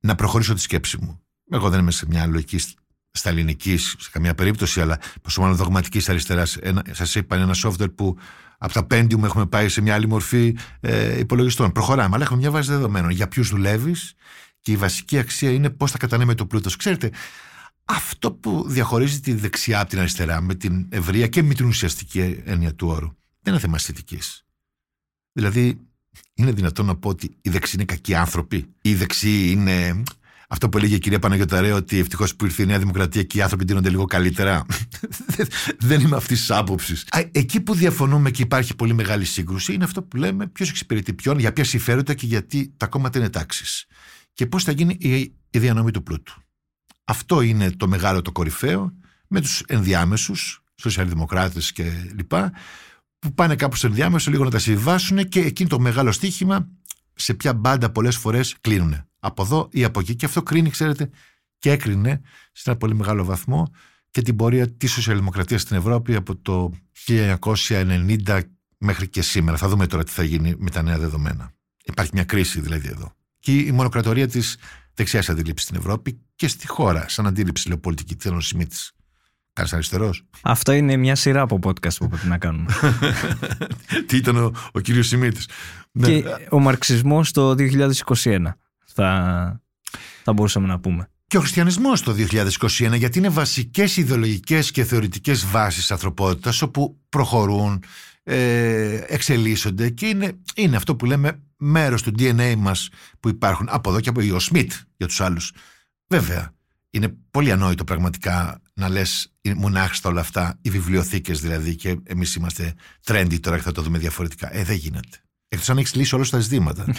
S3: να προχωρήσω τη σκέψη μου. Εγώ δεν είμαι σε μια λογική στα ελληνική σε καμία περίπτωση, αλλά πόσο μάλλον δογματικής αριστεράς. Σας είπα, είναι ένα software που από τα Pentium έχουμε πάει σε μια άλλη μορφή ε, υπολογιστών. Προχωράμε, αλλά έχουμε μια βάση δεδομένων. Για ποιους δουλεύεις και η βασική αξία είναι πώς θα κατανέμε το πλούτος. Ξέρετε, αυτό που διαχωρίζει τη δεξιά από την αριστερά με την ευρεία και με την ουσιαστική έννοια του όρου δεν είναι θέμα αισθητικής. Δηλαδή, είναι δυνατόν να πω ότι οι δεξιοί είναι κακοί άνθρωποι; Οι δεξιοί είναι αυτό που έλεγε η κυρία Παναγιοταρέ ότι ευτυχώς που ήρθε η Νέα Δημοκρατία και οι άνθρωποι δίνονται λίγο καλύτερα. (laughs) Δεν είμαι αυτής της άποψης. Εκεί που διαφωνούμε και υπάρχει πολύ μεγάλη σύγκρουση είναι αυτό που λέμε ποιος εξυπηρετεί ποιον, για ποια συμφέροντα και γιατί τα κόμματα είναι τάξεις. Και πώς θα γίνει η διανομή του πλούτου. Αυτό είναι το μεγάλο το κορυφαίο με τους ενδιάμεσους, σοσιαλδημοκράτες κλπ. Που πάνε κάπου στο ενδιάμεσο λίγο να τα συμβάσουν και εκείνο το μεγάλο στίχημα σε ποια μπάντα πολλές φορές κλείνουν από εδώ ή από εκεί. Και αυτό κρίνει, ξέρετε, και έκρινε σε ένα πολύ μεγάλο βαθμό και την πορεία της σοσιαλδημοκρατίας στην Ευρώπη από το 1990 μέχρι και σήμερα. Θα δούμε τώρα τι θα γίνει με τα νέα δεδομένα. Υπάρχει μια κρίση δηλαδή εδώ. Και η μονοκρατορία της δεξιάς αντίληψης στην Ευρώπη και στη χώρα, σαν αντίληψη λέω πολιτική, τη τη. Κάνει αριστερός.
S1: Αυτό είναι μια σειρά από podcast που πρέπει να κάνουμε. (laughs)
S3: τι ήταν ο, ο κύριος Σιμίτης.
S1: Και ναι. ο μαρξισμός το 2021 θα, θα μπορούσαμε να πούμε.
S3: Και ο χριστιανισμός το 2021, γιατί είναι βασικές ιδεολογικές και θεωρητικές βάσεις ανθρωπότητας όπου προχωρούν, ε, εξελίσσονται και είναι, είναι αυτό που λέμε μέρος του DNA μας που υπάρχουν από εδώ και από Σμιθ για τους άλλους. Βέβαια, είναι πολύ ανόητο πραγματικά να λες άχρηστα όλα αυτά, οι βιβλιοθήκες δηλαδή, και εμείς είμαστε trendy τώρα και θα το δούμε διαφορετικά. Ε, δεν γίνεται. Εκτός αν έχεις λύσει όλα τα ζητήματα. (laughs)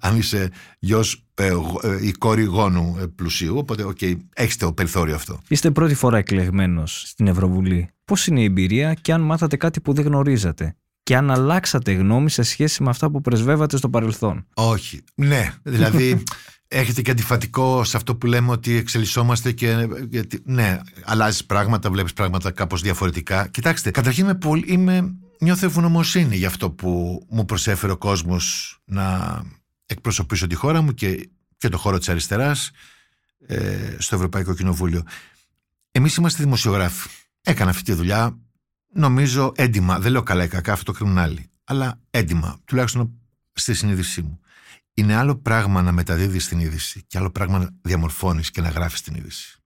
S3: αν είσαι γιος ε, ε, ή κόρη γόνου ε, πλουσίου, οπότε OK, okay, έχεις το περιθώριο αυτό.
S1: Είστε πρώτη φορά εκλεγμένος στην Ευρωβουλή. Πώς είναι η εμπειρία και αν μάθατε κάτι που δεν γνωρίζατε; Και αν αλλάξατε γνώμη σε σχέση με αυτά που πρεσβεύατε στο παρελθόν;
S3: Όχι. Ναι, δηλαδή (laughs) έχετε και αντιφατικό σε αυτό που λέμε ότι εξελισσόμαστε και. Γιατί, ναι, αλλάζεις πράγματα, βλέπεις πράγματα κάπως διαφορετικά. Κοιτάξτε, καταρχήν είμαι, πολύ, είμαι, νιώθω ευγνωμοσύνη για αυτό που μου προσέφερε ο κόσμος να εκπροσωπήσω τη χώρα μου και, και το χώρο της αριστεράς ε, στο Ευρωπαϊκό Κοινοβούλιο. Εμείς είμαστε δημοσιογράφοι. Έκανα αυτή τη δουλειά νομίζω έντιμα. Δεν λέω καλά ή κακά, αυτό το κρίνουν άλλοι. Αλλά έντιμα, τουλάχιστον στη συνείδησή μου. Είναι άλλο πράγμα να μεταδίδεις την είδηση και άλλο πράγμα να διαμορφώνεις και να γράφεις την είδηση.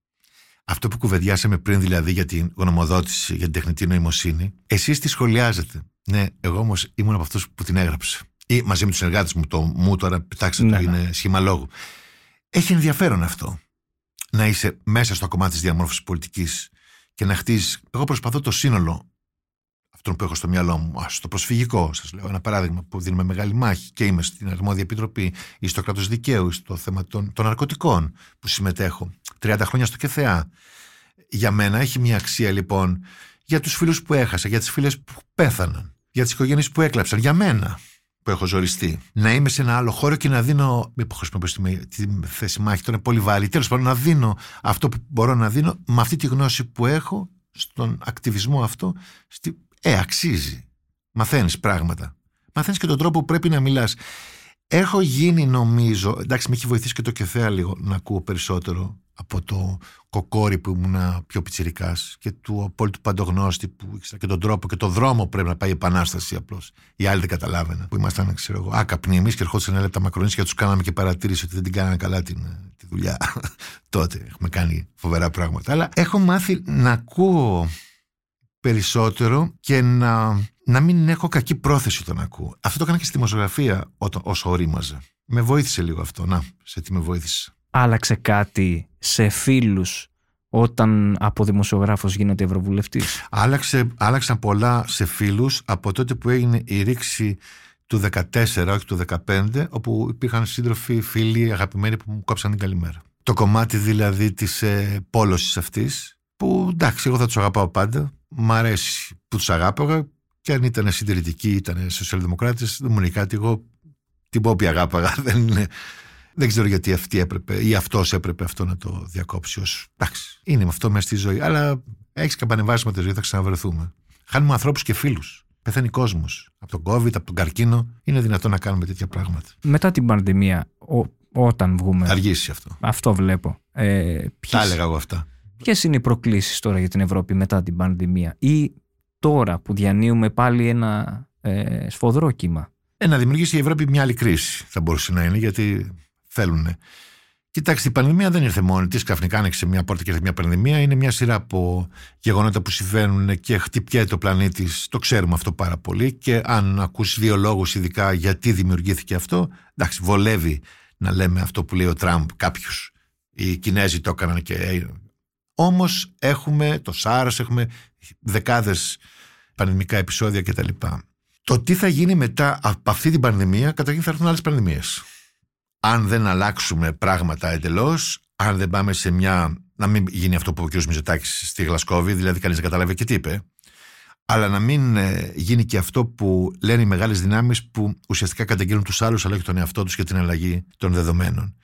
S3: Αυτό που κουβεντιάσαμε πριν δηλαδή για την γνωμοδότηση, για την τεχνητή νοημοσύνη, εσείς τη σχολιάζετε. Ναι, εγώ όμως ήμουν από αυτούς που την έγραψε. Ή μαζί με τους συνεργάτες μου, το μου τώρα, πετάξτε ναι, το, ναι. είναι σχήμα λόγου. Έχει ενδιαφέρον αυτό. Να είσαι μέσα στο κομμάτι της διαμόρφωσης πολιτικής και να χτίζεις. Εγώ προσπαθώ το σύνολο αυτόν που έχω στο μυαλό μου. Α, στο προσφυγικό, σας λέω ένα παράδειγμα που δίνουμε μεγάλη μάχη και είμαι στην Αρμόδια Επιτροπή ή στο κράτος δικαίου, ή στο θέμα των, των ναρκωτικών που συμμετέχω. 30 χρόνια στο ΚΕΘΕΑ. Για μένα έχει μια αξία λοιπόν για τους φίλους που έχασα, για τις φίλες που πέθαναν, για τις οικογένειες που έκλαψαν, για μένα που έχω ζοριστεί. Να είμαι σε ένα άλλο χώρο και να δίνω. Μην χρησιμοποιήσω τη θέση μάχη, τώρα είναι πολύ βάλει. Τέλος πάντων, να δίνω αυτό που μπορώ να δίνω με αυτή τη γνώση που έχω στον ακτιβισμό αυτό, στη, ε, αξίζει. Μαθαίνεις πράγματα. Μαθαίνεις και τον τρόπο που πρέπει να μιλάς. Έχω γίνει νομίζω, εντάξει με έχει βοηθήσει και το κεφέα λίγο να ακούω περισσότερο από το κοκόρι που ήμουν πιο πιτσιρικάς και του απόλυτου παντογνώστη που ήξερα και τον τρόπο και τον δρόμο που πρέπει να πάει η επανάσταση απλώς. Οι άλλοι δεν καταλάβαιναν. Που ήμασταν, ξέρω εγώ, άκαπνοι εμείς και ερχόντουσαν να τα μακρονίσια και τους κάναμε και παρατήρηση ότι δεν την κάνανε καλά την, τη δουλειά. (laughs) Τότε έχουμε κάνει φοβερά πράγματα. Αλλά έχω μάθει να ακούω περισσότερο και να, να μην έχω κακή πρόθεση όταν ακούω. Αυτό το έκανα και στη δημοσιογραφία όσο ορίμαζε. Με βοήθησε λίγο αυτό. Να, σε τι με βοήθησε.
S1: Άλλαξε κάτι σε φίλους όταν από δημοσιογράφος γίνεται ευρωβουλευτής;
S3: Άλλαξε, άλλαξαν πολλά σε φίλους από τότε που έγινε η ρήξη του 14, όχι του 15, όπου υπήρχαν σύντροφοι, φίλοι, αγαπημένοι που μου κόψαν την καλημέρα. Το κομμάτι δηλαδή της ε, πόλωσης αυτής, που εντάξει, εγώ θα τους αγαπάω πάντα, μ' αρέσει που τους αγάπαγα και αν ήταν συντηρητικοί, ήταν σοσιαλδημοκράτες, δεν μου λέει κάτι. Εγώ την Πόπη αγάπαγα. (laughs) Δεν, δεν ξέρω γιατί αυτή έπρεπε ή αυτός έπρεπε αυτό να το διακόψει. Ως, εντάξει, είναι με αυτό μέσα στη ζωή. Αλλά έχεις καμπανεβάσει με τη ζωή, θα ξαναβρεθούμε. Χάνουμε ανθρώπους και φίλους. Πεθαίνει κόσμος. Από τον COVID, από τον καρκίνο. Είναι δυνατόν να κάνουμε τέτοια πράγματα.
S1: Μετά την πανδημία, όταν βγούμε.
S3: Αργήσει αυτό.
S1: Αυτό βλέπω. Ε,
S3: Τα έλεγα εγώ αυτά.
S1: Ποιες είναι οι προκλήσεις τώρα για την Ευρώπη μετά την πανδημία ή τώρα που διανύουμε πάλι ένα ε, σφοδρό κύμα;
S3: Ε, να δημιουργήσει η Ευρώπη μια άλλη κρίση θα μπορούσε να είναι γιατί θέλουν. Κοιτάξτε, η πανδημία δεν ήρθε μόνη της. Ξαφνικά άνοιξε μια πόρτα και ήρθε μια πανδημία. Είναι μια σειρά από γεγονότα που συμβαίνουν και χτυπιέται ο πλανήτης. Το ξέρουμε αυτό πάρα πολύ. Και αν ακούσεις δύο λόγους, ειδικά γιατί δημιουργήθηκε αυτό, εντάξει, βολεύει να λέμε αυτό που λέει ο Τραμπ κάποιους. Οι Κινέζοι το έκαναν και όμως έχουμε το SARS, έχουμε δεκάδες πανδημικά επεισόδια κτλ. Το τι θα γίνει μετά από αυτή την πανδημία, καταρχήν θα έρθουν άλλες πανδημίες. Αν δεν αλλάξουμε πράγματα εντελώς, αν δεν πάμε σε μια... Να μην γίνει αυτό που ο κ. Μιζετάκης στη Γλασκόβη, δηλαδή κανείς δεν καταλάβει και τι είπε, αλλά να μην ε, γίνει και αυτό που λένε οι μεγάλες δυνάμεις που ουσιαστικά καταγγέλνουν τους άλλους αλλά και τον εαυτό τους για την αλλαγή των δεδομένων.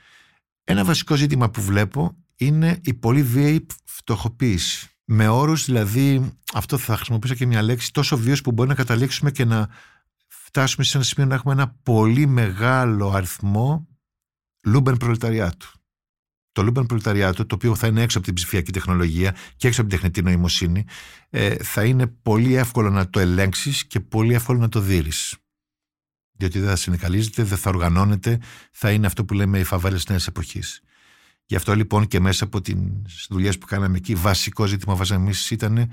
S3: Ένα βασικό ζήτημα που βλέπω είναι η πολύ βίαιη φτωχοποίηση. Με όρους δηλαδή, αυτό θα χρησιμοποιήσω και μια λέξη, τόσο βίαιος που μπορεί να καταλήξουμε και να φτάσουμε σε ένα σημείο να έχουμε ένα πολύ μεγάλο αριθμό λούμπεν προλεταριάτου. Το λούμπεν προλεταριάτου, το οποίο θα είναι έξω από την ψηφιακή τεχνολογία και έξω από την τεχνητή νοημοσύνη, ε, θα είναι πολύ εύκολο να το ελέγξεις και πολύ εύκολο να το δεις. Διότι δεν θα συνεκαλίζεται, δεν θα οργανώνεται, θα είναι αυτό που λέμε οι φαβέλε νέα εποχής. Γι' αυτό λοιπόν και μέσα από τις δουλειές που κάναμε εκεί, βασικό ζήτημα βάζαμε εμείς ήταν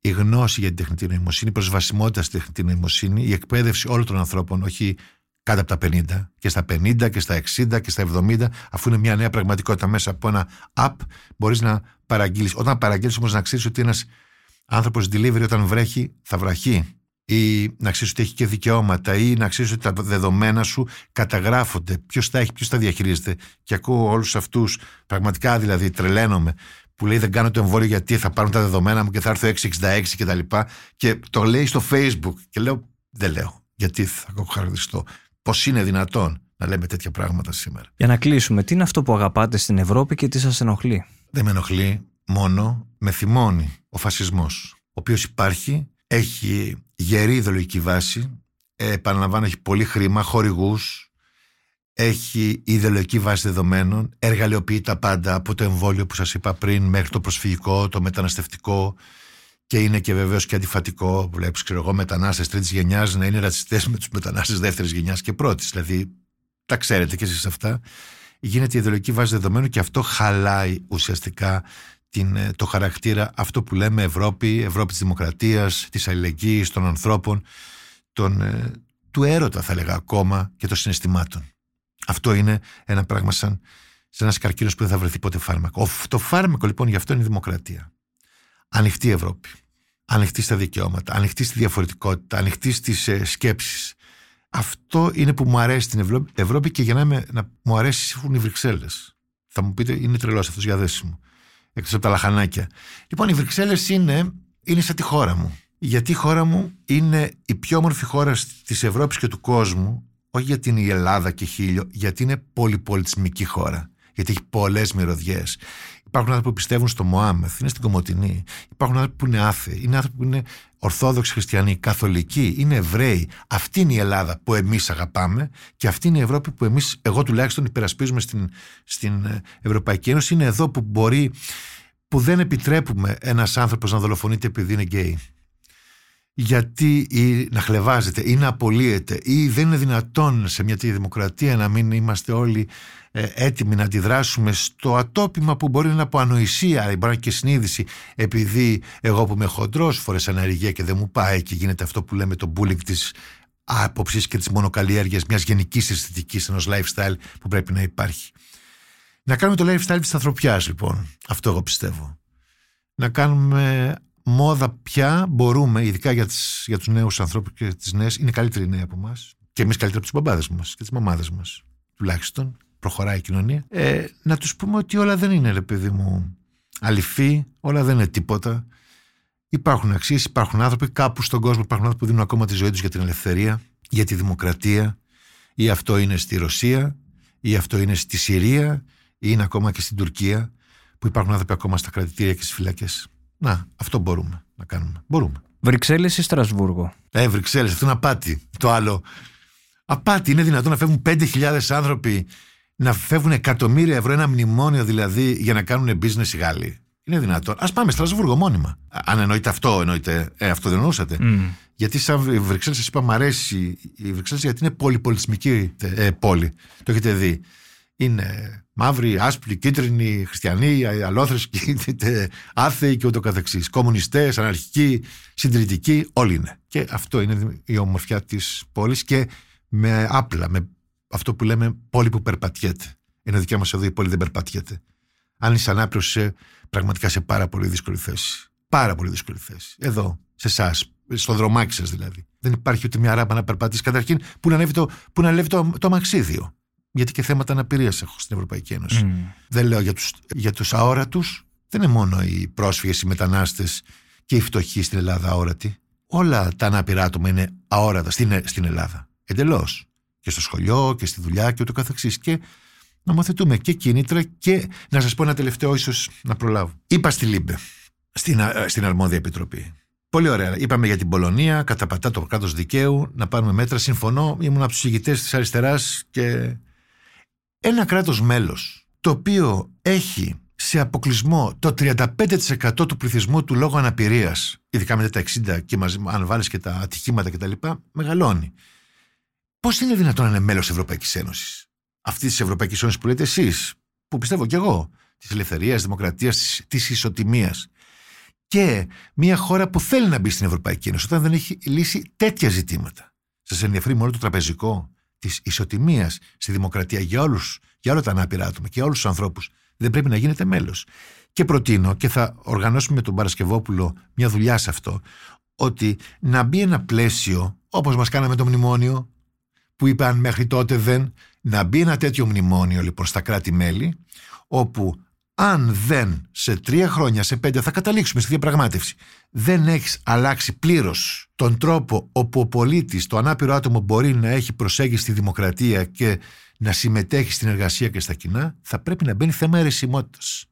S3: η γνώση για την τεχνητή νοημοσύνη, η προσβασιμότητα στη τεχνητή νοημοσύνη, η εκπαίδευση όλων των ανθρώπων, όχι κάτω από τα 50, και στα 50 και στα 60 και στα 70, αφού είναι μια νέα πραγματικότητα μέσα από ένα app, μπορείς να παραγγείλεις. Όταν παραγγείλεις όμως να ξέρεις ότι ένας άνθρωπος delivery όταν βρέχει θα βραχεί. Ή να ξέρεις ότι έχει και δικαιώματα ή να ξέρεις ότι τα δεδομένα σου καταγράφονται. Ποιος τα έχει, ποιος τα διαχειρίζεται. Και ακούω όλους αυτούς, πραγματικά δηλαδή τρελαίνομαι, που λέει δεν κάνω το εμβόλιο γιατί θα πάρουν τα δεδομένα μου και θα έρθω 666 κτλ. Και, και το λέει στο Facebook. Και λέω, δεν λέω. Γιατί θα χαρακτηριστώ. Πώς είναι δυνατόν να λέμε τέτοια πράγματα σήμερα.
S1: Για να κλείσουμε, τι είναι αυτό που αγαπάτε στην Ευρώπη και τι σας ενοχλεί;
S3: Δεν με ενοχλεί μόνο, με θυμώνει ο φασισμός. Ο οποίος υπάρχει, έχει γερή ιδεολογική βάση, ε, επαναλαμβάνω, έχει πολύ χρήμα, χορηγούς, έχει ιδεολογική βάση δεδομένων, εργαλειοποιεί τα πάντα από το εμβόλιο που σας είπα πριν μέχρι το προσφυγικό, το μεταναστευτικό και είναι και βεβαίως και αντιφατικό. Βλέπεις, ξέρω εγώ, μετανάστες τρίτης γενιάς να είναι ρατσιστές με τους μετανάστες δεύτερης γενιάς και πρώτης. Δηλαδή, τα ξέρετε κι εσείς αυτά. Γίνεται η ιδεολογική βάση δεδομένου και αυτό χαλάει ουσιαστικά την, ε, το χαρακτήρα αυτό που λέμε Ευρώπη, Ευρώπη της δημοκρατίας, της αλληλεγγύης, των ανθρώπων, τον, ε, του έρωτα θα λέγα ακόμα και των συναισθημάτων. Αυτό είναι ένα πράγμα σαν, σαν ένας καρκίνος που δεν θα βρεθεί ποτέ φάρμακο. το φάρμακο λοιπόν γι' αυτό είναι η δημοκρατία. Ανοιχτή Ευρώπη. Ανοιχτή στα δικαιώματα, ανοιχτή στη διαφορετικότητα, ανοιχτή στις ε, σκέψεις. Αυτό είναι που μου αρέσει στην Ευρώπη, και για να, να μου αρέσει οι Βρυξέλλες. Θα μου πείτε, είναι τρελός αυτός για δέσιμο εκτός από τα λαχανάκια. Λοιπόν, οι Βρυξέλλες είναι, είναι σαν τη χώρα μου. Γιατί η χώρα μου είναι η πιο όμορφη χώρα της Ευρώπης και του κόσμου, όχι γιατί είναι η Ελλάδα και χίλιο, γιατί είναι πολυπολιτισμική χώρα. Γιατί έχει πολλές μυρωδιές. Υπάρχουν άνθρωποι που πιστεύουν στο Μωάμεθ, είναι στην Κομωτινή. Υπάρχουν άνθρωποι που είναι άθεοι, είναι άνθρωποι που είναι Ορθόδοξοι Χριστιανοί, Καθολικοί, είναι Εβραίοι. Αυτή είναι η Ελλάδα που εμείς αγαπάμε και αυτή είναι η Ευρώπη που εμείς, εγώ τουλάχιστον, υπερασπίζουμε στην, στην ε, Ευρωπαϊκή Ένωση. Είναι εδώ που μπορεί, που δεν επιτρέπουμε ένας άνθρωπος να δολοφονείται επειδή είναι γκέι γιατί ή να χλεβάζεται ή να απολύεται ή δεν είναι δυνατόν σε μια τέτοια δημοκρατία να μην είμαστε όλοι ε, έτοιμοι να αντιδράσουμε στο ατόπιμα που μπορεί να είναι από ανοησία ή μπορεί να είναι και συνείδηση επειδή εγώ που είμαι χοντρός φορές αναργία και δεν μου πάει και γίνεται αυτό που λέμε το bullying της άποψης και της μονοκαλλιέργειας μιας γενικής αισθητικής ενός lifestyle που πρέπει να υπάρχει. Να κάνουμε το lifestyle της ανθρωπιάς λοιπόν, αυτό εγώ πιστεύω. Να κάνουμε μόδα πια μπορούμε, ειδικά για, τις, για τους νέους ανθρώπους και τις νέες, είναι καλύτεροι νέοι από εμάς και εμείς καλύτεροι από τους μπαμπάδες μας και τις μαμάδες μας τουλάχιστον, προχωράει η κοινωνία, ε, να τους πούμε ότι όλα δεν είναι, ρε παιδί μου, αληθή, όλα δεν είναι τίποτα. Υπάρχουν αξίες, υπάρχουν άνθρωποι, κάπου στον κόσμο υπάρχουν άνθρωποι που δίνουν ακόμα τη ζωή τους για την ελευθερία, για τη δημοκρατία, ή αυτό είναι στη Ρωσία, ή αυτό είναι στη Συρία, ή είναι ακόμα και στην Τουρκία, που υπάρχουν άνθρωποι ακόμα στα κρατητήρια και στις φυλακές. Να, αυτό μπορούμε να κάνουμε. Μπορούμε.
S1: Βρυξέλλες ή Στρασβούργο;
S3: Ε, Βρυξέλλες, αυτό είναι απάτη. Το άλλο. Απάτη. Είναι δυνατόν να φεύγουν 5.000 άνθρωποι, να φεύγουν εκατομμύρια ευρώ, ένα μνημόνιο δηλαδή, για να κάνουν business οι Γάλλοι. Είναι δυνατόν. Α πάμε Στρασβούργο μόνιμα. Αν εννοείται αυτό, εννοείται. Ε, αυτό δεν εννοούσατε. Mm. Γιατί σαν Βρυξέλλες, σας είπα, μου αρέσει η Βρυξέλλες γιατί είναι πολυπολιτισμική ε, πόλη. Το έχετε δει είναι μαύροι, άσπροι, κίτρινοι, χριστιανοί, αλόθρες, (laughs) άθεοι και ούτω καθεξής. Κομμουνιστές, αναρχικοί, συντηρητικοί, όλοι είναι. Και αυτό είναι η ομορφιά της πόλης και με άπλα, με αυτό που λέμε πόλη που περπατιέται. Είναι δικιά μας εδώ η πόλη δεν περπατιέται. Αν είσαι ανάπηρο, είσαι πραγματικά σε πάρα πολύ δύσκολη θέση. Πάρα πολύ δύσκολη θέση. Εδώ, σε εσάς, στο δρομάκι σας δηλαδή. Δεν υπάρχει ούτε μια ράμπα να περπατήσεις. Καταρχήν, πού να ανέβει το, που να το, το αμαξίδιο γιατί και θέματα αναπηρίας έχω στην Ευρωπαϊκή Ένωση. Mm. Δεν λέω για τους για τους αόρατους, δεν είναι μόνο οι πρόσφυγες, οι μετανάστες και οι φτωχοί στην Ελλάδα αόρατοι. Όλα τα ανάπηρα άτομα είναι αόρατα στην, στην Ελλάδα. Εντελώς. Και στο σχολείο και στη δουλειά και ούτω καθεξής. Και νομοθετούμε και κίνητρα και να σας πω ένα τελευταίο, ίσως να προλάβω. Είπα στη LIBE, στην, στην αρμόδια επιτροπή. Πολύ ωραία. Είπαμε για την Πολωνία, καταπατά το κράτος δικαίου, να πάρουμε μέτρα. Συμφωνώ, ήμουν από τους εισηγητές της αριστεράς και ένα κράτος μέλος το οποίο έχει σε αποκλεισμό το 35% του πληθυσμού του λόγω αναπηρίας, ειδικά μετά τα 60 και μαζί, αν βάλεις και τα ατυχήματα κτλ., μεγαλώνει. Πώς είναι δυνατόν να είναι μέλος Ευρωπαϊκής Ένωσης, αυτής της Ευρωπαϊκής Ένωσης που λέτε εσείς, που πιστεύω κι εγώ, της ελευθερίας, δημοκρατίας, της, της ισοτιμίας, και μια χώρα που θέλει να μπει στην Ευρωπαϊκή Ένωση όταν δεν έχει λύσει τέτοια ζητήματα. Σας ενδιαφέρει μόνο το τραπεζικό, της ισοτιμίας στη δημοκρατία για, όλους, για όλα τα ανάπηρα άτομα και για όλους τους ανθρώπους, δεν πρέπει να γίνεται μέλος. Και προτείνω και θα οργανώσουμε με τον Παρασκευόπουλο μια δουλειά σε αυτό, ότι να μπει ένα πλαίσιο όπως μας κάναμε το μνημόνιο που είπαν μέχρι τότε δεν να μπει ένα τέτοιο μνημόνιο λοιπόν στα κράτη-μέλη όπου αν δεν σε τρία χρόνια, σε πέντε θα καταλήξουμε στη διαπραγμάτευση δεν έχεις αλλάξει πλήρως τον τρόπο όπου ο πολίτης, το ανάπηρο άτομο μπορεί να έχει προσέγγιση στη δημοκρατία και να συμμετέχει στην εργασία και στα κοινά θα πρέπει να μπαίνει θέμα αιρεσιμότητας.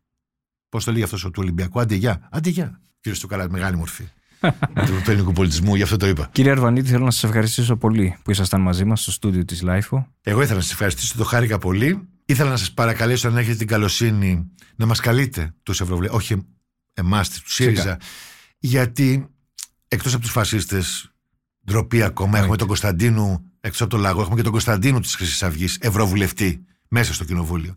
S3: Πώς το λέει αυτός ο του Ολυμπιακού, άντε γεια, άντε γεια. Κύριε Στοκαλά, μεγάλη μορφή (laughs) του ελληνικού πολιτισμού, γι' αυτό το είπα.
S1: Κύριε Αρβανίτη, θέλω να σας ευχαριστήσω πολύ που ήσασταν μαζί μας στο στούντιο της LIFO.
S3: Εγώ ήθελα να σας ευχαριστήσω, το χάρηκα πολύ. Ήθελα να σας παρακαλέσω, αν έχετε την καλοσύνη, να μας καλείτε τους Ευρωβουλευτέ, όχι εμάς, τους ΣΥΡΙΖΑ, γιατί εκτός από τους φασίστες, ντροπή ακόμα, έχουμε τον Κωνσταντίνου, εκτός από τον Λαγό, έχουμε και τον Κωνσταντίνου της Χρυσής Αυγής, Ευρωβουλευτή, μέσα στο Κοινοβούλιο.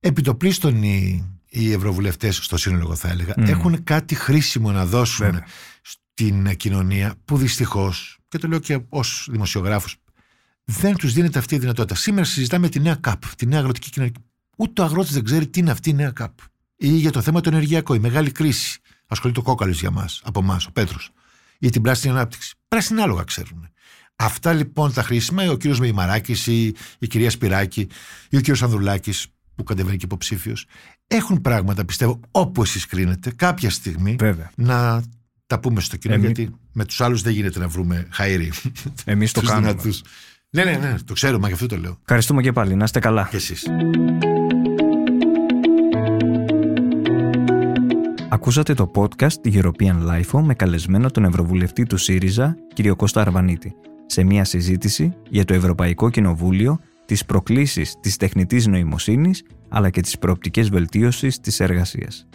S3: Επιτοπλίστων οι, οι Ευρωβουλευτές, στο σύνολο, θα έλεγα, έχουν κάτι χρήσιμο να δώσουν στην κοινωνία που δυστυχώς, και το λέω και ως δημοσιογράφος, δεν τους δίνεται αυτή η δυνατότητα. Σήμερα συζητάμε τη νέα ΚΑΠ, τη νέα αγροτική κοινωνία. Ούτε ο αγρότης δεν ξέρει τι είναι αυτή η νέα ΚΑΠ. Ή για το θέμα το ενεργειακό, η μεγάλη κρίση. Ασχολείται ο κόκαλο για μας, από εμάς, ο Πέτρος. Ή την πράσινη ανάπτυξη. Πράσινα άλογα ξέρουν. Αυτά λοιπόν τα χρήσιμα, ο κύριος Μεϊμαράκης, η, η κυρία Σπυράκη ή ο κύριος Ανδρουλάκης, που κατεβαίνει και υποψήφιος, έχουν πράγματα, πιστεύω, όπω εσείς κρίνετε, κάποια στιγμή
S1: Βέβαια.
S3: να τα πούμε στο κοινό,
S1: Εμεί-
S3: γιατί με τους άλλους δεν γίνεται να βρούμε χαΐρι.
S1: Εμείς το
S3: Τους
S1: κάνουμε.
S3: δυνατούς. Ναι, ναι, ναι, το ξέρουμε, γι' αυτό το λέω.
S1: Ευχαριστούμε και πάλι. Να είστε καλά.
S3: Και εσείς.
S1: Ακούσατε το podcast European LIFO με καλεσμένο τον Ευρωβουλευτή του ΣΥΡΙΖΑ, κ. Κώστα Αρβανίτη, σε μια συζήτηση για το Ευρωπαϊκό Κοινοβούλιο, τις προκλήσεις της τεχνητής νοημοσύνης, αλλά και τις προοπτικές βελτίωσης της εργασίας.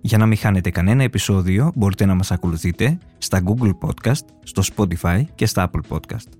S1: Για να μην χάνετε κανένα επεισόδιο, μπορείτε να μας ακολουθείτε στα Google Podcast, στο Spotify και στα Apple Podcast.